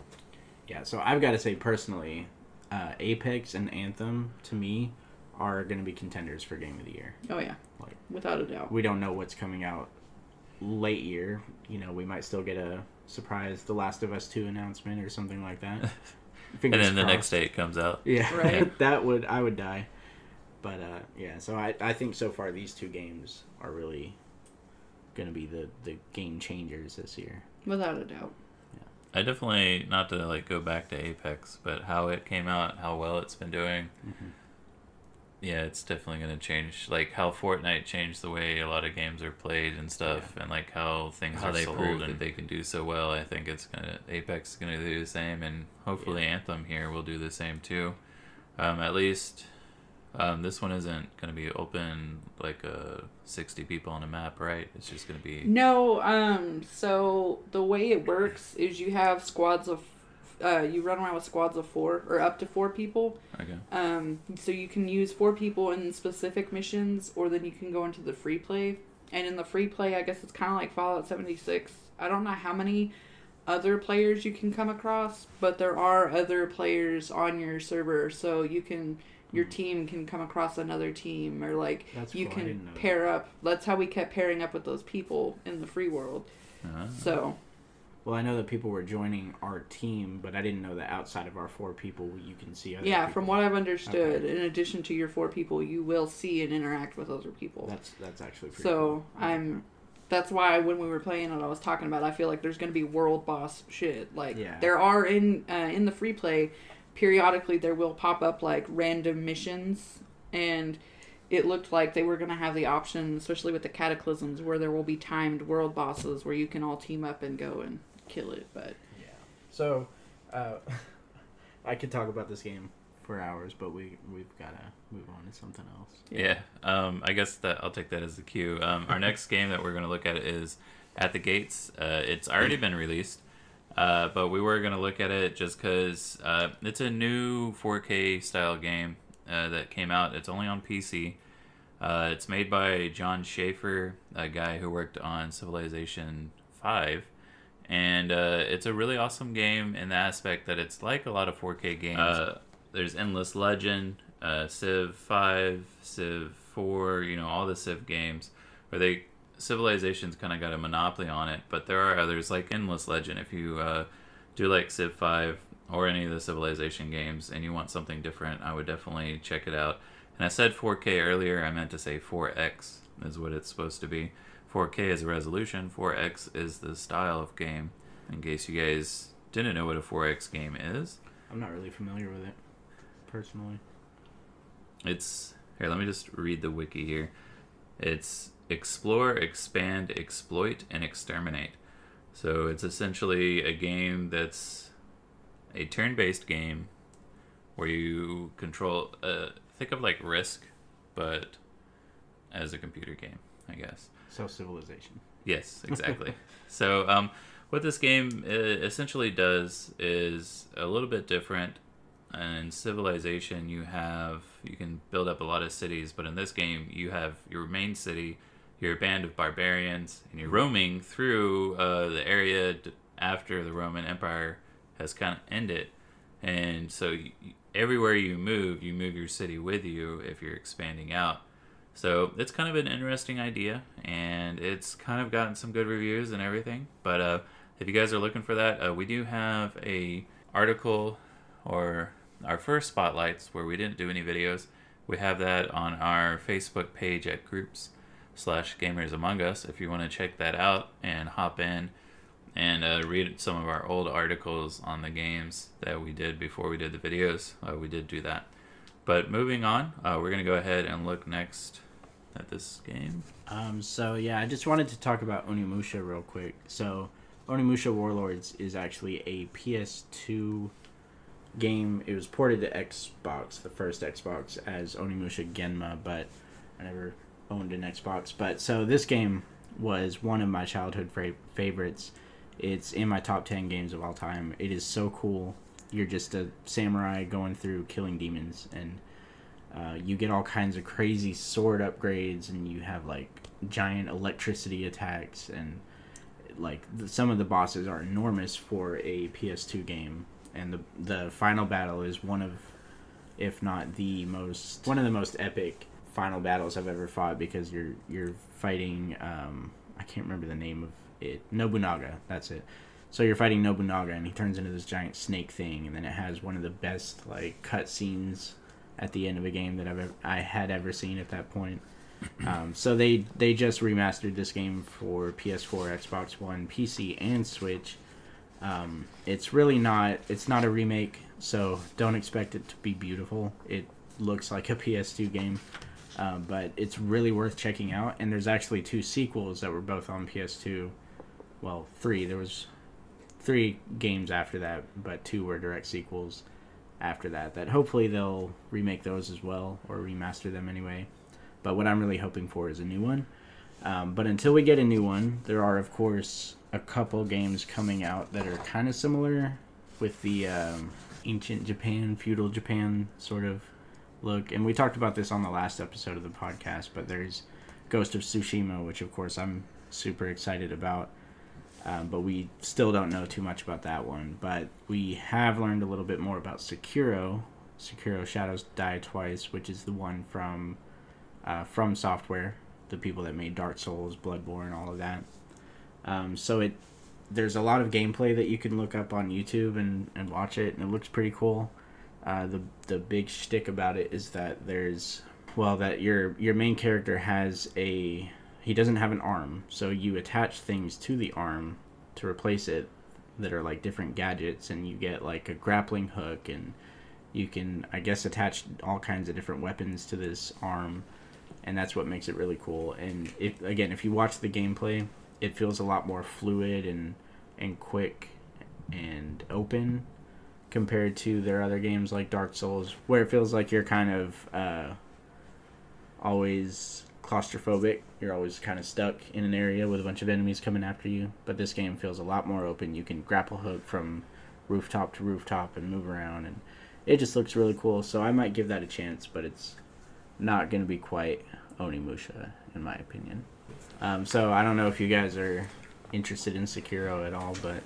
Yeah, so I've got to say personally, uh, Apex and Anthem to me are going to be contenders for game of the year. Oh yeah, like without a doubt. We don't know what's coming out late year. You know, we might still get a surprise The Last of Us Two announcement or something like that. and then crossed. the next day it comes out. Yeah, right. that would I would die. But uh, yeah, so I, I think so far these two games are really going to be the, the game changers this year. Without a doubt. Yeah. I definitely not to like go back to Apex, but how it came out, how well it's been doing. Mm-hmm yeah, it's definitely going to change. Like how Fortnite changed the way a lot of games are played and stuff, yeah. and like how things how are they sold and that they can do so well. I think it's gonna Apex is gonna do the same, and hopefully yeah. Anthem here will do the same too. Um, at least um, this one isn't going to be open like uh, 60 people on a map, right? It's just going to be. No, um, so the way it works is you have squads of uh, you run around with squads of four or up to four people. Okay. Um, so you can use four people in specific missions, or then you can go into the free play. And in the free play, I guess it's kind of like Fallout 76. I don't know how many other players you can come across, but there are other players on your server, so you can your team can come across another team or like That's you cool, can know pair up. That's how we kept pairing up with those people in the free world. Uh, So Well, I know that people were joining our team, but I didn't know that outside of our four people, you can see other. yeah, people. from what I've understood, Okay. in addition to your four people, you will see and interact with other people. That's that's actually pretty So cool. I'm. That's why when we were playing it, I was talking about. I feel like there's going to be world boss shit. Like Yeah. there are in uh, in the free play, periodically there will pop up like random missions, and it looked like they were going to have the option, especially with the cataclysms, where there will be timed world bosses where you can all team up and go and kill it. But Yeah. So, uh, I could talk about this game for hours, but we we've got to move on to something else. Yeah, um, I guess that I'll take that as the cue. Um, our next game that we're going to look at is At the Gates. Uh, it's already been released, uh, but we were going to look at it just because uh, it's a new 4K style game uh, that came out. It's only on PC. Uh, it's made by John Schaefer, a guy who worked on Civilization 5. And uh, it's a really awesome game in the aspect that it's like a lot of 4K games. Uh, there's Endless Legend, uh, Civ 5, Civ 4, you know, all the Civ games where they Civilization's kind of got a monopoly on it, but there are others like Endless Legend. If you uh, do like Civ 5 or any of the Civilization games and you want something different, I would definitely check it out. And I said 4K earlier, I meant to say 4X is what it's supposed to be. 4K is a resolution, 4X is the style of game. In case you guys didn't know what a 4X game is, I'm not really familiar with it, personally. It's here. Let me just read the wiki here. It's explore, expand, exploit, and exterminate. So it's essentially a game that's a turn-based game where you control. Uh, think of like Risk, but as a computer game, I guess. So civilization. Yes, exactly. so, um, what this game uh, essentially does is a little bit different. In Civilization, you have you can build up a lot of cities, but in this game, you have your main city, your band of barbarians, and you're roaming through uh, the area after the Roman Empire has kind of ended. And so, you, everywhere you move, you move your city with you if you're expanding out. So it's kind of an interesting idea, and it's kind of gotten some good reviews and everything. But uh, if you guys are looking for that, uh, we do have a article or our first spotlights where we didn't do any videos. We have that on our Facebook page at groups slash gamers among us. If you want to check that out and hop in and uh, read some of our old articles on the games that we did before we did the videos, uh, we did do that. But moving on, uh, we're going to go ahead and look next at this game. Um, so yeah, I just wanted to talk about Onimusha real quick. So Onimusha Warlords is actually a PS2 game. It was ported to Xbox, the first Xbox, as Onimusha Genma, but I never owned an Xbox. But so this game was one of my childhood favorites. It's in my top 10 games of all time. It is so cool. You're just a samurai going through killing demons and uh, you get all kinds of crazy sword upgrades and you have like giant electricity attacks and like the, some of the bosses are enormous for a PS2 game and the the final battle is one of if not the most one of the most epic final battles I've ever fought because you're you're fighting um I can't remember the name of it Nobunaga that's it so you're fighting Nobunaga and he turns into this giant snake thing and then it has one of the best like cut scenes at the end of a game that I've ever, I had ever seen at that point. Um, so they they just remastered this game for PS4, Xbox One, PC, and Switch. Um, it's really not it's not a remake, so don't expect it to be beautiful. It looks like a PS2 game, uh, but it's really worth checking out. And there's actually two sequels that were both on PS2. Well, three. There was three games after that, but two were direct sequels after that that hopefully they'll remake those as well or remaster them anyway. But what i'm really hoping for is a new one. Um, but until we get a new one there are of course a couple games coming out that are kind of similar with the um, ancient japan feudal japan sort of look. And we talked about this on the last episode of the podcast but there's ghost of tsushima which of course i'm super excited about Um, but we still don't know too much about that one. But we have learned a little bit more about Sekiro, Sekiro Shadows Die Twice, which is the one from uh, from Software, the people that made Dark Souls, Bloodborne, all of that. Um, so it there's a lot of gameplay that you can look up on YouTube and, and watch it, and it looks pretty cool. Uh, the the big shtick about it is that there's well that your your main character has a he doesn't have an arm, so you attach things to the arm to replace it that are like different gadgets, and you get like a grappling hook, and you can I guess attach all kinds of different weapons to this arm, and that's what makes it really cool. And if again, if you watch the gameplay, it feels a lot more fluid and and quick and open compared to their other games like Dark Souls, where it feels like you're kind of uh, always claustrophobic. You're always kind of stuck in an area with a bunch of enemies coming after you. But this game feels a lot more open. You can grapple hook from rooftop to rooftop and move around, and it just looks really cool. So I might give that a chance, but it's not going to be quite Onimusha in my opinion. Um, so I don't know if you guys are interested in Sekiro at all, but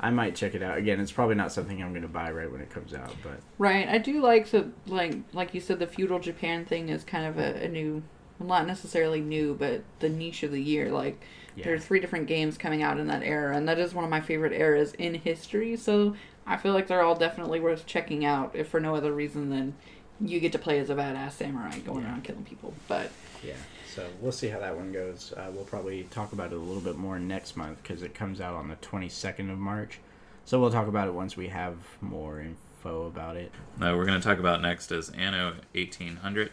I might check it out. Again, it's probably not something I'm going to buy right when it comes out, but right. I do like the like like you said, the feudal Japan thing is kind of a, a new, well, not necessarily new, but the niche of the year. Like yeah. there are three different games coming out in that era, and that is one of my favorite eras in history. So I feel like they're all definitely worth checking out, if for no other reason than you get to play as a badass samurai going yeah. around killing people. But yeah. So we'll see how that one goes. Uh, we'll probably talk about it a little bit more next month because it comes out on the 22nd of March. So we'll talk about it once we have more info about it. Uh, we're going to talk about next is Anno 1800.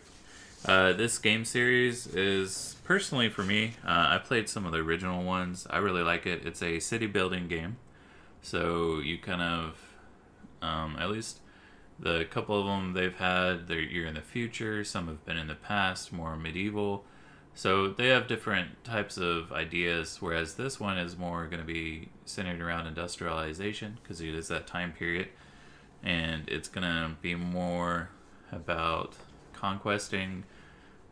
Uh, this game series is personally for me. Uh, I played some of the original ones. I really like it. It's a city building game, so you kind of, um, at least the couple of them they've had. They're you're in the future. Some have been in the past, more medieval. So they have different types of ideas, whereas this one is more going to be centered around industrialization because it is that time period, and it's going to be more about conquesting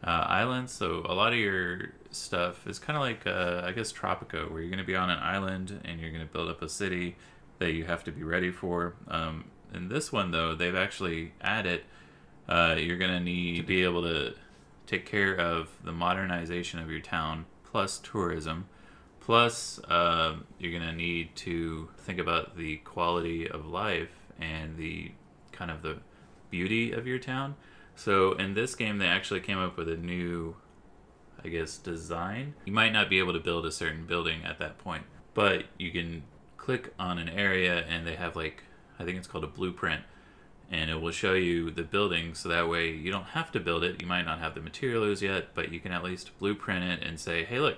uh, islands. So a lot of your stuff is kind of like uh, I guess Tropico, where you're going to be on an island and you're going to build up a city that you have to be ready for. Um, in this one, though, they've actually added uh, you're going to need to be able to take care of the modernization of your town plus tourism plus uh, you're going to need to think about the quality of life and the kind of the beauty of your town so in this game they actually came up with a new i guess design you might not be able to build a certain building at that point but you can click on an area and they have like i think it's called a blueprint and it will show you the building so that way you don't have to build it. You might not have the materials yet, but you can at least blueprint it and say, hey, look,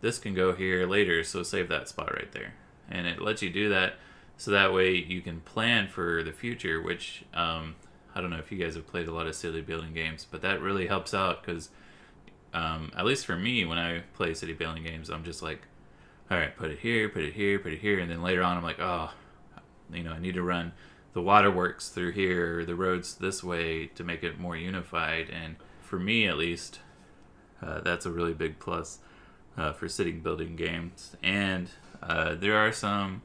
this can go here later, so save that spot right there. And it lets you do that so that way you can plan for the future, which um, I don't know if you guys have played a lot of city building games, but that really helps out because, um, at least for me, when I play city building games, I'm just like, all right, put it here, put it here, put it here, and then later on, I'm like, oh, you know, I need to run the waterworks through here, the roads this way to make it more unified. And for me, at least, uh, that's a really big plus uh, for city building games. And uh, there are some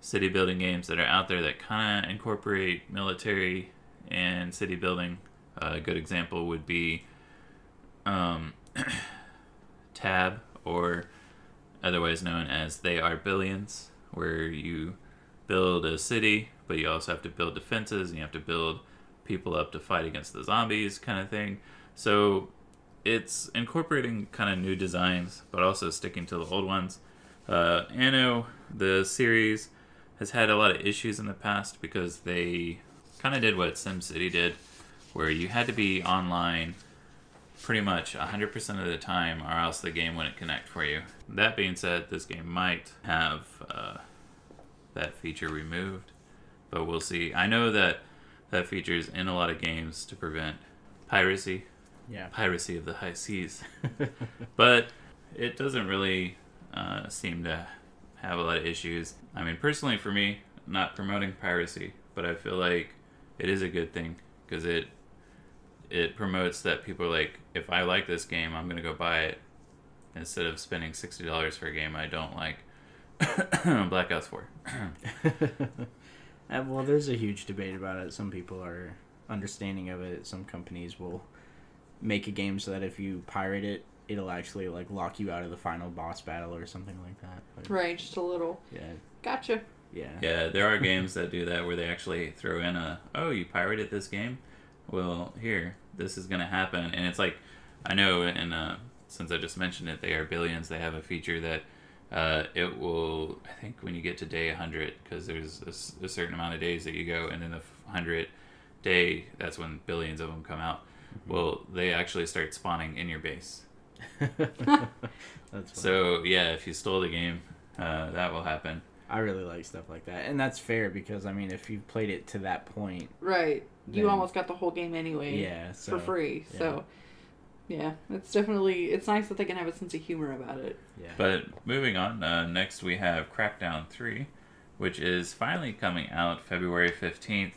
city building games that are out there that kind of incorporate military and city building. a good example would be um, Tab, or otherwise known as They Are Billions, where you build a city but you also have to build defenses and you have to build people up to fight against the zombies kind of thing. So it's incorporating kind of new designs, but also sticking to the old ones. Uh, Anno, the series, has had a lot of issues in the past because they kind of did what SimCity did, where you had to be online pretty much 100% of the time, or else the game wouldn't connect for you. That being said, this game might have uh, that feature removed but we'll see. I know that that feature is in a lot of games to prevent piracy. Yeah. Piracy of the high seas. but it doesn't really uh, seem to have a lot of issues. I mean, personally, for me, not promoting piracy, but I feel like it is a good thing because it it promotes that people are like, if I like this game, I'm gonna go buy it instead of spending sixty dollars for a game I don't like. Black Ops 4. Uh, well, there's a huge debate about it. Some people are understanding of it. Some companies will make a game so that if you pirate it, it'll actually like lock you out of the final boss battle or something like that. But, Right, just a little. Yeah, Gotcha. Yeah, Yeah, there are games that do that where they actually throw in a, oh, you pirated this game? Well, here, this is going to happen. And it's like, I know, and uh, since I just mentioned it, they are billions. They have a feature that uh, it will, I think, when you get to day 100, because there's a certain amount of days that you go, and then the 100 day, that's when billions of them come out. Well, they actually start spawning in your base. That's. So, yeah, if you stole the game, uh, that will happen. I really like stuff like that, and that's fair because I mean, if you've played it to that point, Right. You Then- almost got the whole game anyway. yeah, so, For free. yeah. So, yeah, it's definitely it's nice that they can have a sense of humor about it. yeah. But moving on, uh, next we have Crackdown 3, which is finally coming out February 15th.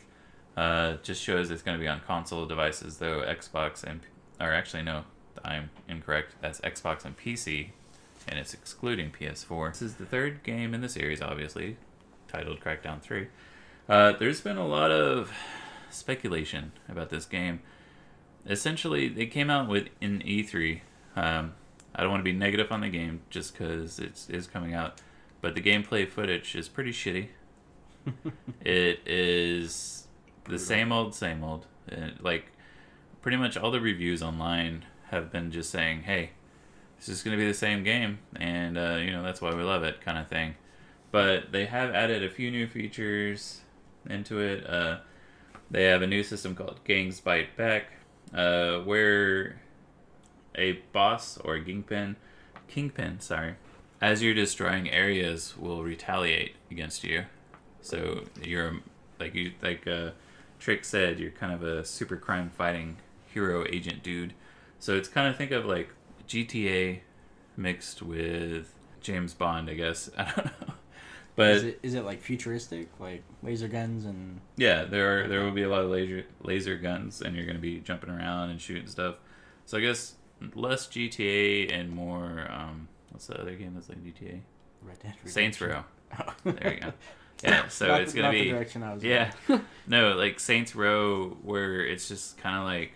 Uh, just shows it's going to be on console devices, though Xbox and. Or actually, no, I'm incorrect. That's Xbox and PC, and it's excluding PS4. This is the third game in the series, obviously, titled Crackdown 3. Uh, there's been a lot of speculation about this game. Essentially, they came out with in E3. Um, I don't want to be negative on the game just because it is coming out, but the gameplay footage is pretty shitty. it is the same old, same old. Uh, like, pretty much all the reviews online have been just saying, hey, this is going to be the same game, and, uh, you know, that's why we love it, kind of thing. But they have added a few new features into it. Uh, they have a new system called Gangs Bite Back, uh, where a boss or a kingpin, kingpin, sorry, as you're destroying areas, will retaliate against you. So you're like you like uh, Trick said, you're kind of a super crime fighting hero agent dude. So it's kind of think of like GTA mixed with James Bond, I guess. I don't know, but is it is it like futuristic, like laser guns and yeah, there are there will be a lot of laser laser guns, and you're going to be jumping around and shooting stuff. So I guess less GTA and more um, what's the other game that's like GTA? Red Dead Redemption? Saints Row. Oh. There you go. Yeah, so it's the- gonna not the be direction I was yeah, no, like Saints Row, where it's just kind of like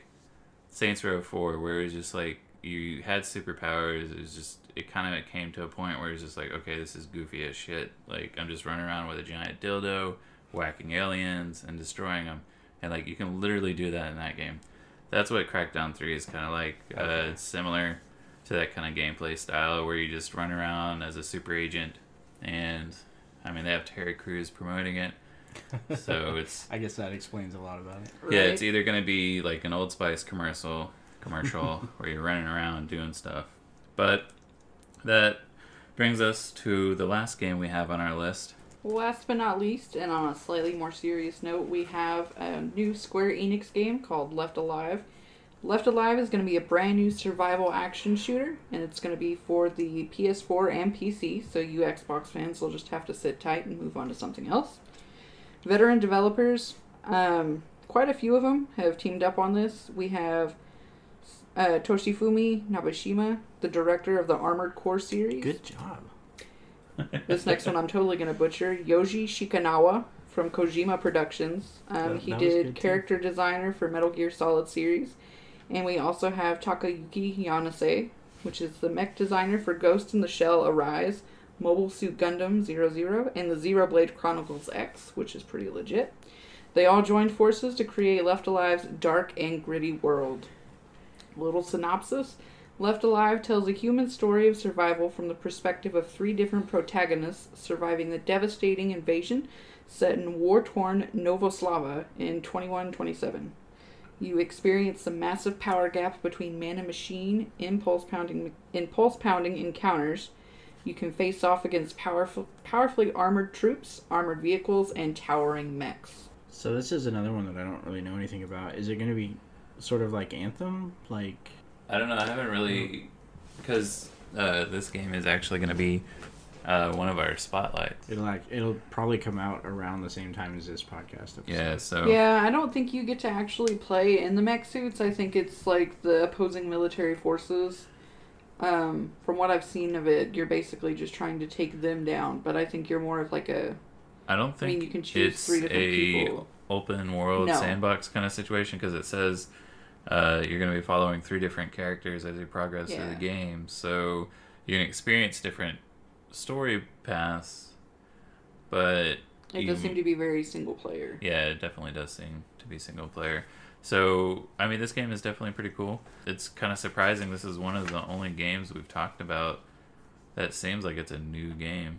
Saints Row Four, where it's just like you had superpowers. It was just it kind of came to a point where it's just like, okay, this is goofy as shit. Like I'm just running around with a giant dildo, whacking aliens and destroying them, and like you can literally do that in that game. That's what Crackdown Three is kind of like. Uh, it's similar to that kind of gameplay style where you just run around as a super agent, and I mean they have Terry Crews promoting it. So it's I guess that explains a lot about it. Right? yeah, it's either gonna be like an Old Spice commercial, commercial where you're running around doing stuff. But that brings us to the last game we have on our list. Last but not least, and on a slightly more serious note, we have a new Square Enix game called Left Alive. Left Alive is going to be a brand new survival action shooter, and it's going to be for the PS4 and PC, so you Xbox fans will just have to sit tight and move on to something else. Veteran developers, um, quite a few of them have teamed up on this. We have uh, Toshifumi Nabeshima, the director of the Armored Core series. Good job. This next one I'm totally gonna butcher. Yoji Shikanawa from Kojima Productions. Um, he did good, too. character designer for Metal Gear Solid series, and we also have Takayuki Yanase, which is the mech designer for Ghost in the Shell Arise, Mobile Suit Gundam 00, and the Xenoblade Chronicles X, which is pretty legit. They all joined forces to create Left Alive's dark and gritty world. Little synopsis. Left Alive tells a human story of survival from the perspective of three different protagonists surviving the devastating invasion set in war torn Novoslava in 2127. You experience the massive power gap between man and machine, impulse pounding, impulse pounding encounters. You can face off against powerful, powerfully armored troops, armored vehicles, and towering mechs. So this is another one that I don't really know anything about. Is it going to be sort of like Anthem? Like I don't know. I haven't really because uh, this game is actually going to be uh, one of our spotlights. it'll like it'll probably come out around the same time as this podcast episode. Yeah. So Yeah, I don't think you get to actually play in the mech suits. I think it's like the opposing military forces Um, from what I've seen of it, you're basically just trying to take them down. But I think you're more of like a I don't think I mean, you can choose it's three different a people. open world No. sandbox kind of situation because it says uh, you're going to be following three different characters as you progress through the game. So you can experience different story paths, but It you- does seem to be very single player. yeah, it definitely does seem to be single player. So, I mean, this game is definitely pretty cool. It's kind of surprising. This is one of the only games we've talked about that seems like it's a new game.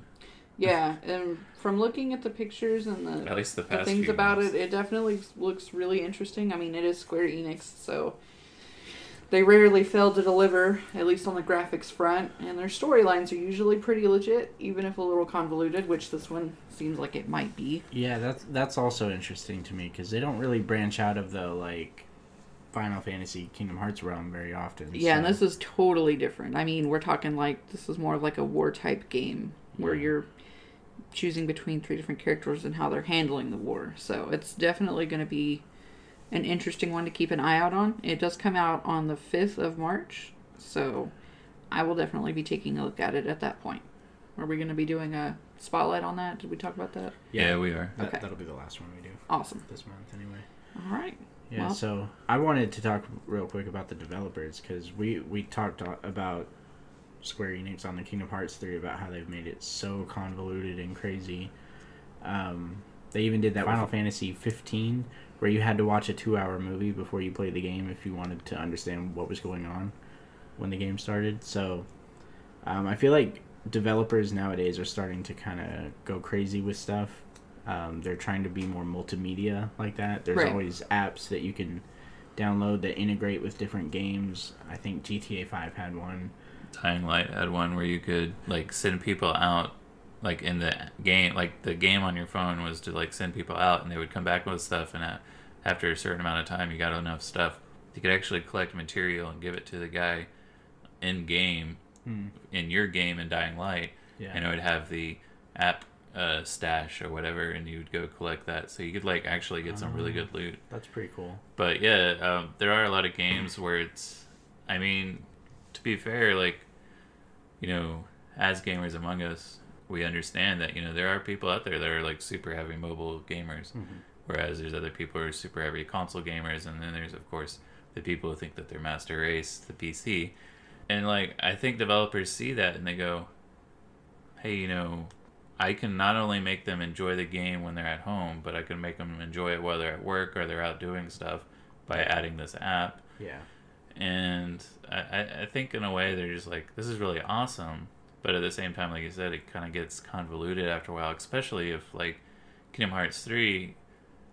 Yeah, and from looking at the pictures and the At least the the things about months. it, it definitely looks really interesting. I mean, it is Square Enix, so they rarely fail to deliver, at least on the graphics front. And their storylines are usually pretty legit, even if a little convoluted, which this one seems like it might be. Yeah, that's that's also interesting to me because they don't really branch out of the like Final Fantasy Kingdom Hearts realm very often. Yeah, and this is totally different. I mean, we're talking like this is more of like a war type game where Yeah. you're choosing between three different characters and how they're handling the war. So it's definitely going to be an interesting one to keep an eye out on. It does come out on the 5th of March, so I will definitely be taking a look at it at that point. Are we going to be doing a spotlight on that? Did we talk about that? Yeah, we are. That, Okay. That'll be the last one we do Awesome. this month anyway. All right. Yeah, Well- so I wanted to talk real quick about the developers because we we talked about Square Enix on the Kingdom Hearts 3 about how they've made it so convoluted and crazy. Um, they even did that Final Fantasy 15 where you had to watch a two-hour movie before you played the game if you wanted to understand what was going on when the game started. So um, I feel like developers nowadays are starting to kind of go crazy with stuff. Um, they're trying to be more multimedia like that. There's Right. always apps that you can download that integrate with different games. I think GTA 5 had one. Dying Light had one where you could like send people out, like in the game, like the game on your phone was to like send people out, and they would come back with stuff, and after a certain amount of time, you got enough stuff, you could actually collect material and give it to the guy in game, Hmm. in your game in Dying Light, Yeah. and it would have the app uh, stash or whatever, and you would go collect that, so you could like actually get some really Oh. good loot. That's pretty cool. But yeah, um, there are a lot of games where it's. I mean, to be fair, like, you know, as gamers among us, we understand that you know there are people out there that are like super heavy mobile gamers, mm-hmm. whereas there's other people who are super heavy console gamers, and then there's of course the people who think that they're master race, the PC, and like I think developers see that and they go, hey, you know. I can not only make them enjoy the game when they're at home, but I can make them enjoy it while they're at work or they're out doing stuff by adding this app. Yeah. And I, I- I think in a way they're just like, this is really awesome. But at the same time, like you said, it kind of gets convoluted after a while, especially if like Kingdom Hearts 3,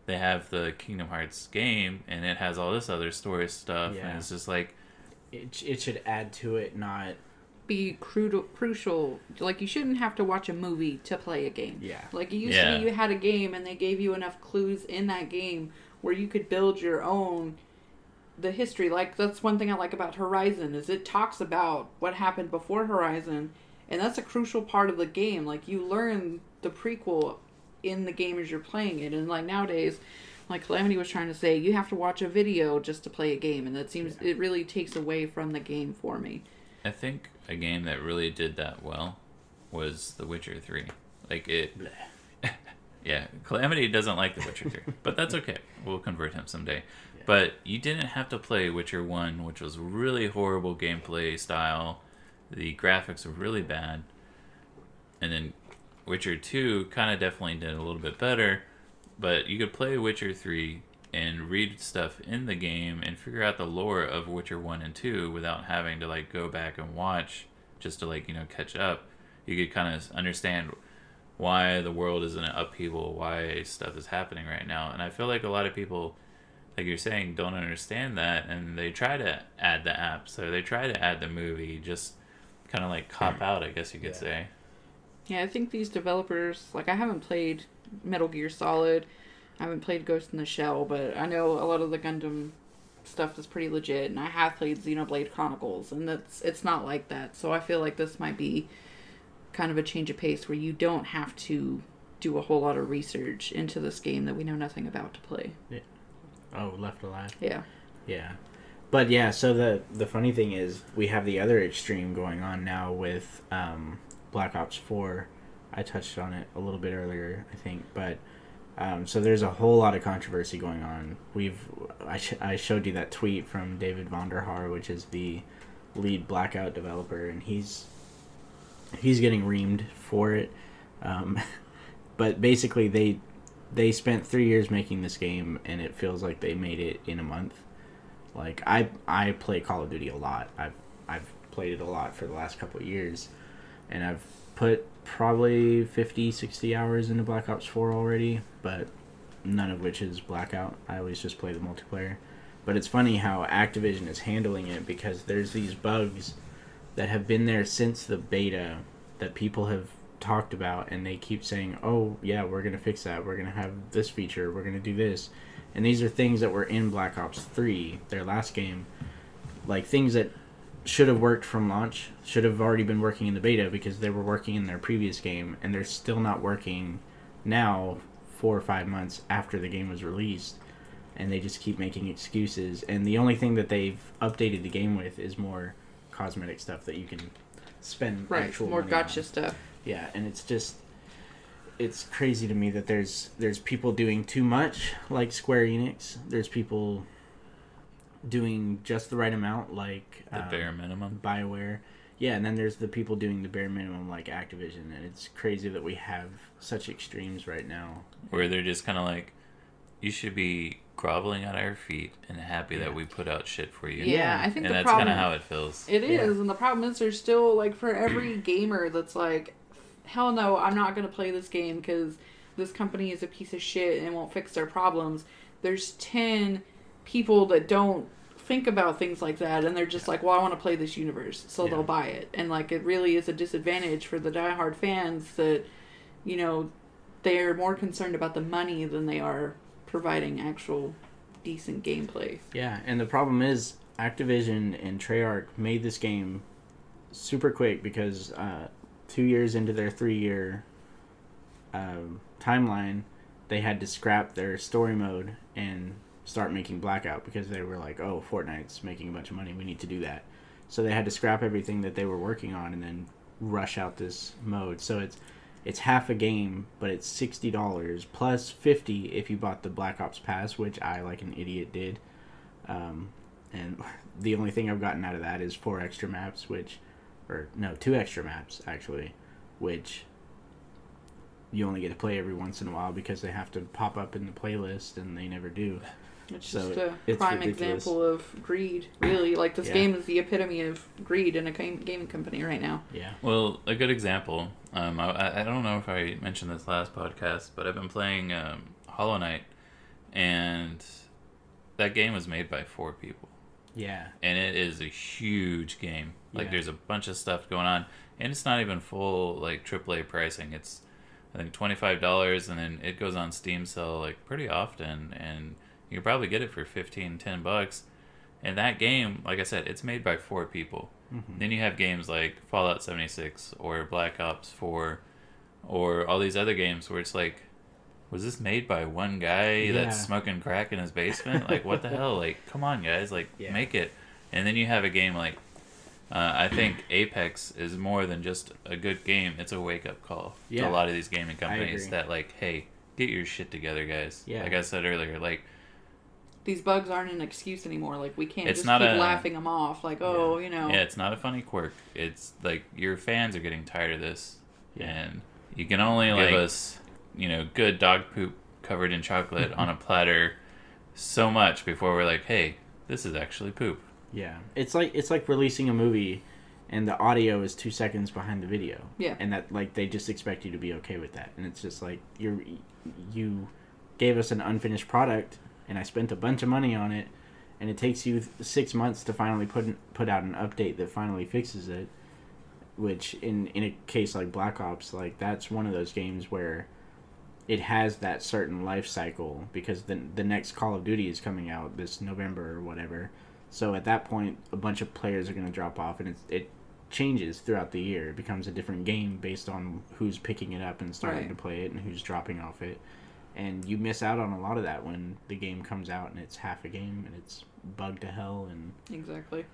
they have the Kingdom Hearts game and it has all this other story stuff. Yeah. And it's just like, It, it should add to it, not. Be crucial, crucial. Like you shouldn't have to watch a movie to play a game. Yeah. Like it used Yeah. to be, you had a game and they gave you enough clues in that game where you could build your own the history. Like that's one thing I like about Horizon is it talks about what happened before Horizon, and that's a crucial part of the game. Like you learn the prequel in the game as you're playing it, and like nowadays. Like Calamity was trying to say, you have to watch a video just to play a game, and that seems it really takes away from the game for me. I think a game that really did that well was The Witcher 3. Like it. yeah, Calamity doesn't like The Witcher 3, but that's okay. We'll convert him someday. But you didn't have to play Witcher 1, which was really horrible gameplay style. The graphics were really bad. And then Witcher 2 kind of definitely did a little bit better, but you could play Witcher 3 and read stuff in the game and figure out the lore of Witcher 1 and 2 without having to like go back and watch just to like, you know, catch up. You could kind of understand why the world is in an upheaval, why stuff is happening right now. And I feel like a lot of people like you're saying don't understand that and they try to add the app, so they try to add the movie just kind of like cop mm. out, I guess you could Yeah. say. Yeah, I think these developers, like, I haven't played Metal Gear Solid, I haven't played Ghost in the Shell, but I know a lot of the Gundam stuff is pretty legit, and I have played Xenoblade Chronicles, and that's it's not like that. So I feel like this might be kind of a change of pace where you don't have to do a whole lot of research into this game that we know nothing about to play. Oh, Left Alive. Yeah. Yeah. but yeah, so the the funny thing is we have the other extreme going on now with um, Black Ops Four. I touched on it a little bit earlier, I think, but um, so there's a whole lot of controversy going on. We've I, sh- I showed you that tweet from David Vonderhaar, which is the lead Blackout developer, and he's he's getting reamed for it. Um, but basically, they they spent three years making this game, and it feels like they made it in a month. Like I I play Call of Duty a lot. I've I've played it a lot for the last couple years, and I've put probably 50, 60 hours into Black Ops 4 already, but none of which is Blackout. I always just play the multiplayer. But it's funny how Activision is handling it because there's these bugs that have been there since the beta that people have talked about and they keep saying, "Oh, yeah, we're going to fix that. We're going to have this feature. We're going to do this." And these are things that were in Black Ops 3, their last game, like things that should have worked from launch, should have already been working in the beta because they were working in their previous game and they're still not working now 4 or 5 months after the game was released and they just keep making excuses and the only thing that they've updated the game with is more cosmetic stuff that you can spend right actual more gotcha on. stuff Yeah, and it's just it's crazy to me that there's there's people doing too much like Square Enix. There's people doing just the right amount like The um, bare minimum. BioWare. Yeah, and then there's the people doing the bare minimum like Activision, and it's crazy that we have such extremes right now. Where they're just kind of like, you should be groveling at our feet and happy Yeah. that we put out shit for you. yeah, i think and the that's problem kind of how it feels. It is, Yeah. and the problem is there's still like for every gamer that's like, hell no, I'm not gonna play this game because this company is a piece of shit and won't fix their problems. There's ten people that don't think about things like that, and they're just like, well, I want to play this universe, so Yeah. they'll buy it, and like it really is a disadvantage for the diehard fans that, you know, they're more concerned about the money than they are providing actual decent gameplay. Yeah, and the problem is Activision and Treyarch made this game super quick because uh, two years into their three-year um, timeline, they had to scrap their story mode and start making Blackout because they were like, "Oh, Fortnite's making a bunch of money. We need to do that." So they had to scrap everything that they were working on and then rush out this mode. So it's it's half a game, but it's sixty dollars plus fifty if you bought the Black Ops Pass, which I like an idiot did. Um, and the only thing I've gotten out of that is four extra maps, which, or no, two extra maps actually, which you only get to play every once in a while because they have to pop up in the playlist and they never do. It's So just a it's prime ridiculous. example of greed, really. Like this Yeah. game is the epitome of greed in a game gaming company right now. Yeah. Well, a good example. Um, I, I don't know if I mentioned this last podcast, but I've been playing um, Hollow Knight, and that game was made by four people, Yeah. and it is a huge game. Like, Yeah. there's a bunch of stuff going on, and it's not even full like AAA pricing. It's I think twenty five dollars, and then it goes on Steam sale like pretty often, and you can probably get it for 15, 10 bucks. And that game, like I said, it's made by four people. Mhm. Then you have games like Fallout 76 or Black Ops 4 or all these other games where it's like, was this made by one guy Yeah. that's smoking crack in his basement? like, what the hell? Like, come on, guys. Like, Yeah. make it. And then you have a game like, uh, I think Apex is more than just a good game. It's a wake up call Yeah. to a lot of these gaming companies that, like, hey, get your shit together, guys. Yeah. Like I said earlier, like, These bugs aren't an excuse anymore. Like we can't It's just not keep a- laughing them off. Like oh, you know, Yeah, it's not a funny quirk. It's like your fans are getting tired of this, Yeah. and you can only give us, you know, good dog poop covered in chocolate on a platter, so much before we're like, hey, this is actually poop. Yeah, it's like it's like releasing a movie, and the audio is two seconds behind the video. Yeah. and that like they just expect you to be okay with that, and it's just like you're you gave us an unfinished product, and I spent a bunch of money on it, and it takes you six months to finally put in, put out an update that finally fixes it. Which in in a case like Black Ops, like that's one of those games where it has that certain life cycle because the the next Call of Duty is coming out this November or whatever. So at that point, a bunch of players are going to drop off, and it it changes throughout the year. It becomes a different game based on who's picking it up and starting Right. to play it, and who's dropping off it. And you miss out on a lot of that when the game comes out and it's half a game and it's bug to hell and exactly.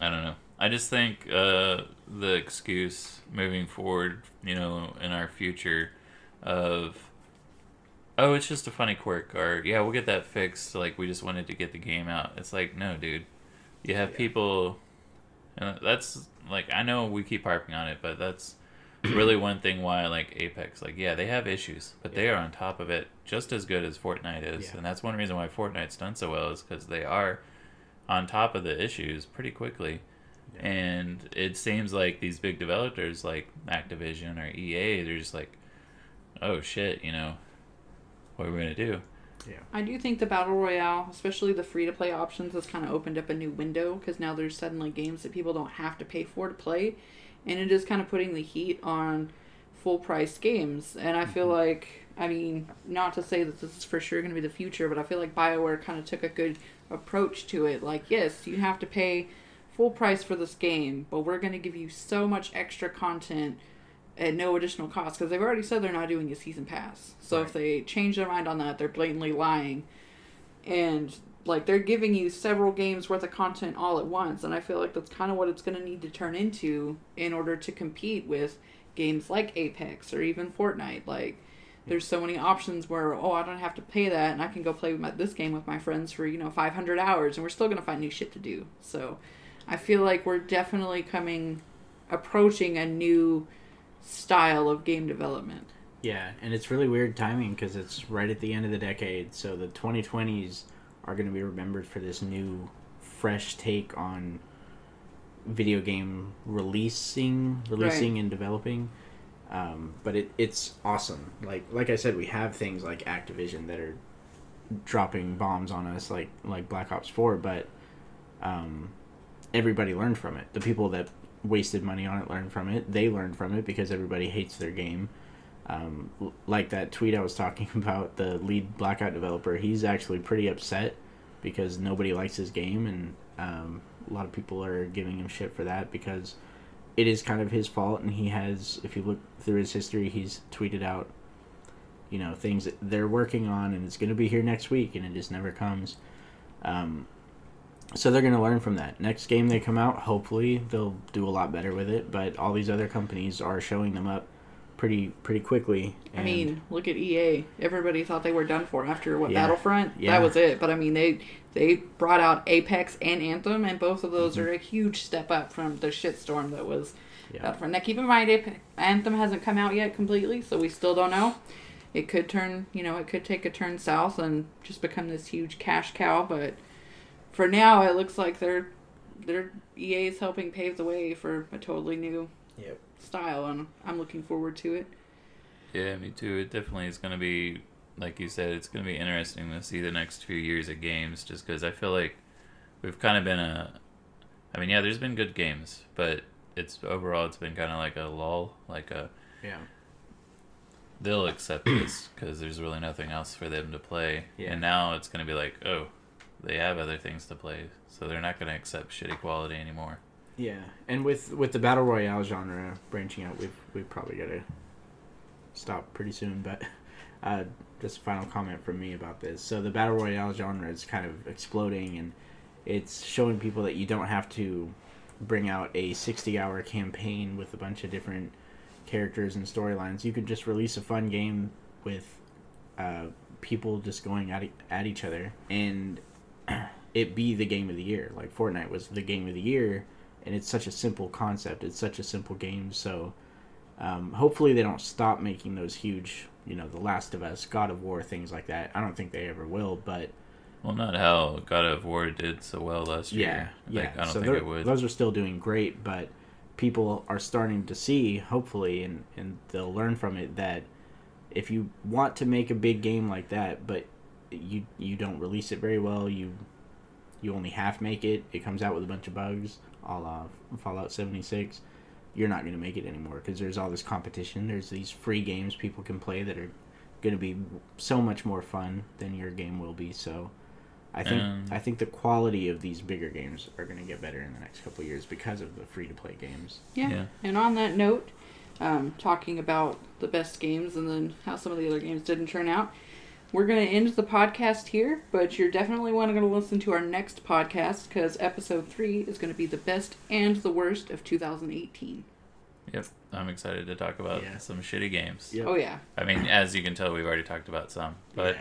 I don't know. I just think uh, the excuse moving forward, you know, in our future, of oh, it's just a funny quirk, or yeah, we'll get that fixed. Like we just wanted to get the game out. It's like no, dude. You have Yeah. people. And that's like I know we keep harping on it, but that's really one thing why I like Apex. Like yeah, they have issues, but they are on top of it just as good as Fortnite is, Yeah. and that's one reason why Fortnite's done so well is because they are on top of the issues pretty quickly. Yeah. And it seems like these big developers like Activision or EA, they're just like, oh shit, you know, what are we gonna do? Yeah. I do think the battle royale, especially the free to play options, has kind of opened up a new window because now there's suddenly games that people don't have to pay for to play, and it is kind of putting the heat on full price games. And I feel mm-hmm. like, I mean, not to say that this is for sure going to be the future, but I feel like Bioware kind of took a good approach to it. Like, yes, you have to pay full price for this game, but we're going to give you so much extra content at no additional cost because they've already said they're not doing a season pass. So if they change their mind on that, they're blatantly lying. And like they're giving you several games worth of content all at once, and I feel like that's kind of what it's going to need to turn into in order to compete with games like Apex or even Fortnite. Like there's so many options where oh I don't have to pay that, and I can go play with my, this game with my friends for you know 500 hours, and we're still going to find new shit to do. So I feel like we're definitely coming approaching a new style of game development. Yeah, and it's really weird timing because it's right at the end of the decade, so the 2020s are going to be remembered for this new, fresh take on video game releasing, releasing and developing. Um, but it, it's awesome. Like like I said, we have things like Activision that are dropping bombs on us, like like Black Ops Four. But um, everybody learned from it. The people that wasted money on it learned from it. They learned from it because everybody hates their game um, like that tweet I was talking about, the lead Blackout developer, he's actually pretty upset because nobody likes his game, and um, a lot of people are giving him shit for that because it is kind of his fault, and he has, if you look through his history, he's tweeted out, you know, things that they're working on, and it's going to be here next week, and it just never comes. Um, so they're going to learn from that. Next game they come out, hopefully they'll do a lot better with it. But all these other companies are showing them up pretty pretty quickly. I mean, look at EA. Everybody thought they were done for after what Yeah. Battlefront. Yeah. That was it. But I mean, they they brought out Apex and Anthem, and both of those are a huge step up from the shitstorm that was Mm-hmm. yeah, Battlefront. Now, keep in mind, Apex, Anthem hasn't come out yet completely, so we still don't know. It could turn, you know, it could take a turn south and just become this huge cash cow. But for now, it looks like they're they're EA is helping pave the way for a totally new Yep. style, and I'm looking forward to it. Yeah, me too. It definitely is going to be, like you said, it's going to be interesting to see the next few years of games just because I feel like we've kind of been a. I mean, yeah, there's been good games, but it's overall, it's been kind of like a lull. Like a. yeah, They'll accept this because there's really nothing else for them to play. Yeah. And now it's going to be like, oh, they have other things to play. So they're not going to accept shitty quality anymore. yeah. And with with the battle royale genre branching out, we've we probably got to stop pretty soon. But uh, just a final comment from me about this. So the battle royale genre is kind of exploding, and it's showing people that you don't have to bring out a 60 hour campaign with a bunch of different characters and storylines. You could just release a fun game with uh, people just going at, e- at each other and it be the game of the year. Like Fortnite was the game of the year, and it's such a simple concept. It's such a simple game. So um, hopefully they don't stop making those huge, you know, The Last of Us, God of War, things like that. I don't think they ever will, but Well, not how God of War did so well last yeah, year. yeah. Like, I don't so think it would. those are still doing great, but people are starting to see, hopefully, and and they'll learn from it that if you want to make a big game like that, but you you don't release it very well, you you only half make it. It comes out with a bunch of bugs, a la Fallout seventy six. You're not going to make it anymore because there's all this competition. There's these free games people can play that are going to be so much more fun than your game will be. So, I think Um, I think the quality of these bigger games are going to get better in the next couple of years because of the free to play games. Yeah. Yeah. And on that note, um, talking about the best games and then how some of the other games didn't turn out, we're going to end the podcast here, but you're definitely want to listen to our next podcast because episode three is going to be the best and the worst of 2018. Yep, I'm excited to talk about Yeah. some shitty games. Yep. Oh yeah, I mean, as you can tell, we've already talked about some, but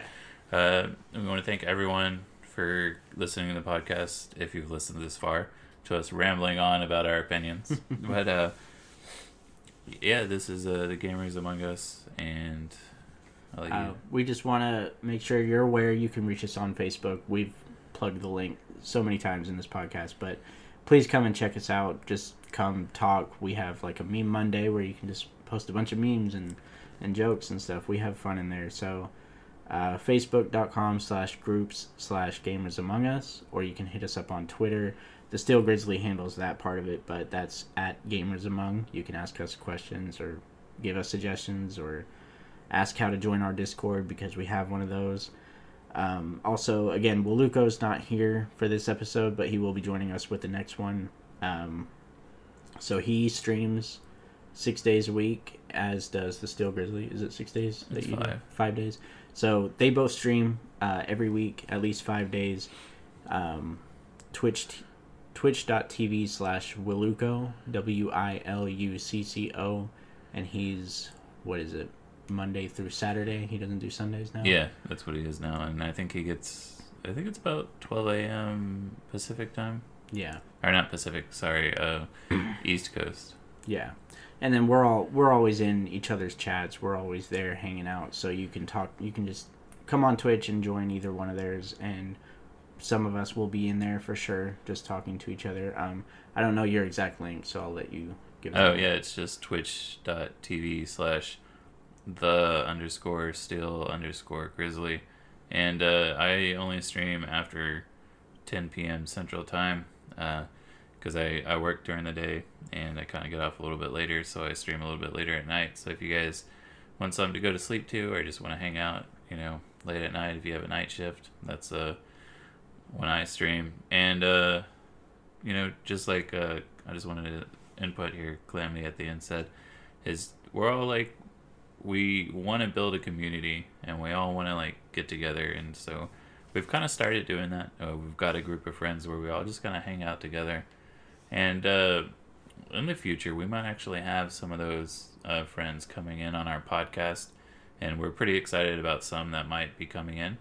uh, we want to thank everyone for listening to the podcast. If you've listened this far to us rambling on about our opinions, but uh, yeah, this is uh, the Gamers Among Us, and Uh, we just want to make sure you're aware you can reach us on Facebook. We've plugged the link so many times in this podcast, but please come and check us out. Just come talk. We have like a meme Monday where you can just post a bunch of memes and, and jokes and stuff. We have fun in there. So, uh, facebook.com slash groups slash gamers among us, or you can hit us up on Twitter. The Steel Grizzly handles that part of it, but that's at gamers among. You can ask us questions or give us suggestions or ask how to join our Discord because we have one of those. Um, also, again, Wilucco's not here for this episode, but he will be joining us with the next one. Um, so he streams six days a week, as does the Steel Grizzly. Is it six days? It's do? five. Five days. So they both stream uh, every week, at least five days. Um, Twitch, t- twitch.tv slash Wilucco, W I L U C C O, and he's, what is it, Monday through Saturday? He doesn't do Sundays now? Yeah, that's what he is now, and I think he gets. I think it's about 12 a.m. Pacific time, Yeah. or not Pacific. Sorry, uh, East Coast. Yeah. And then we're all we're always in each other's chats. We're always there hanging out, so you can talk. You can just come on Twitch and join either one of theirs, and some of us will be in there for sure, just talking to each other. Um, I don't know your exact link, so I'll let you give. it Oh yeah, it's just twitch.tv slash the underscore steel underscore grizzly. And uh, I only stream after 10 p.m. Central Time because I, I work during the day and I kind of get off a little bit later, so I stream a little bit later at night. So if you guys want something to go to sleep to or just want to hang out, you know, late at night if you have a night shift, that's uh, when I stream. And, uh, you know, just like uh, I just wanted to input here, Calamity at the end said, is we're all like, we want to build a community and we all want to like get together. And so we've kind of started doing that. Uh, we've got a group of friends where we all just kind of hang out together. And uh, in the future, we might actually have some of those uh, friends coming in on our podcast. And we're pretty excited about some that might be coming in.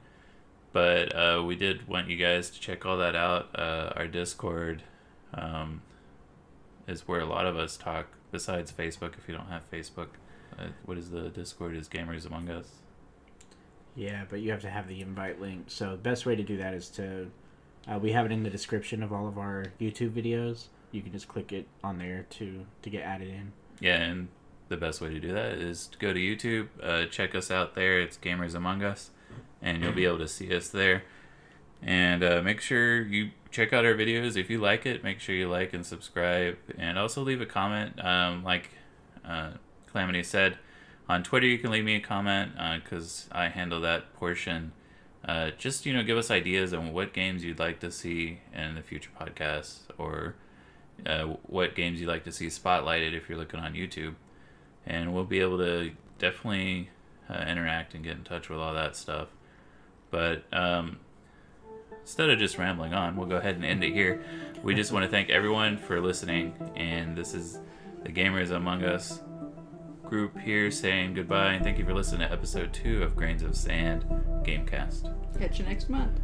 But uh, we did want you guys to check all that out. Uh, our Discord um, is where a lot of us talk, besides Facebook, if you don't have Facebook. Uh, what is the Discord? Is Gamers Among Us? Yeah, but you have to have the invite link. So the best way to do that is to, uh, we have it in the description of all of our YouTube videos. You can just click it on there to to get added in. Yeah, and the best way to do that is to go to YouTube, uh, check us out there. It's Gamers Among Us, and you'll be able to see us there. And uh, make sure you check out our videos. If you like it, make sure you like and subscribe, and also leave a comment. Um, like uh, Calamity said, on Twitter you can leave me a comment because I handle that portion. Uh, just you know, give us ideas on what games you'd like to see in the future podcasts, or uh, what games you'd like to see spotlighted if you're looking on YouTube, and we'll be able to definitely uh, interact and get in touch with all that stuff. But um, instead of just rambling on, we'll go ahead and end it here. We just want to thank everyone for listening, and this is the Gamers Among Us group here saying goodbye and thank you for listening to episode two of Grains of Sand Gamecast. catch you next month.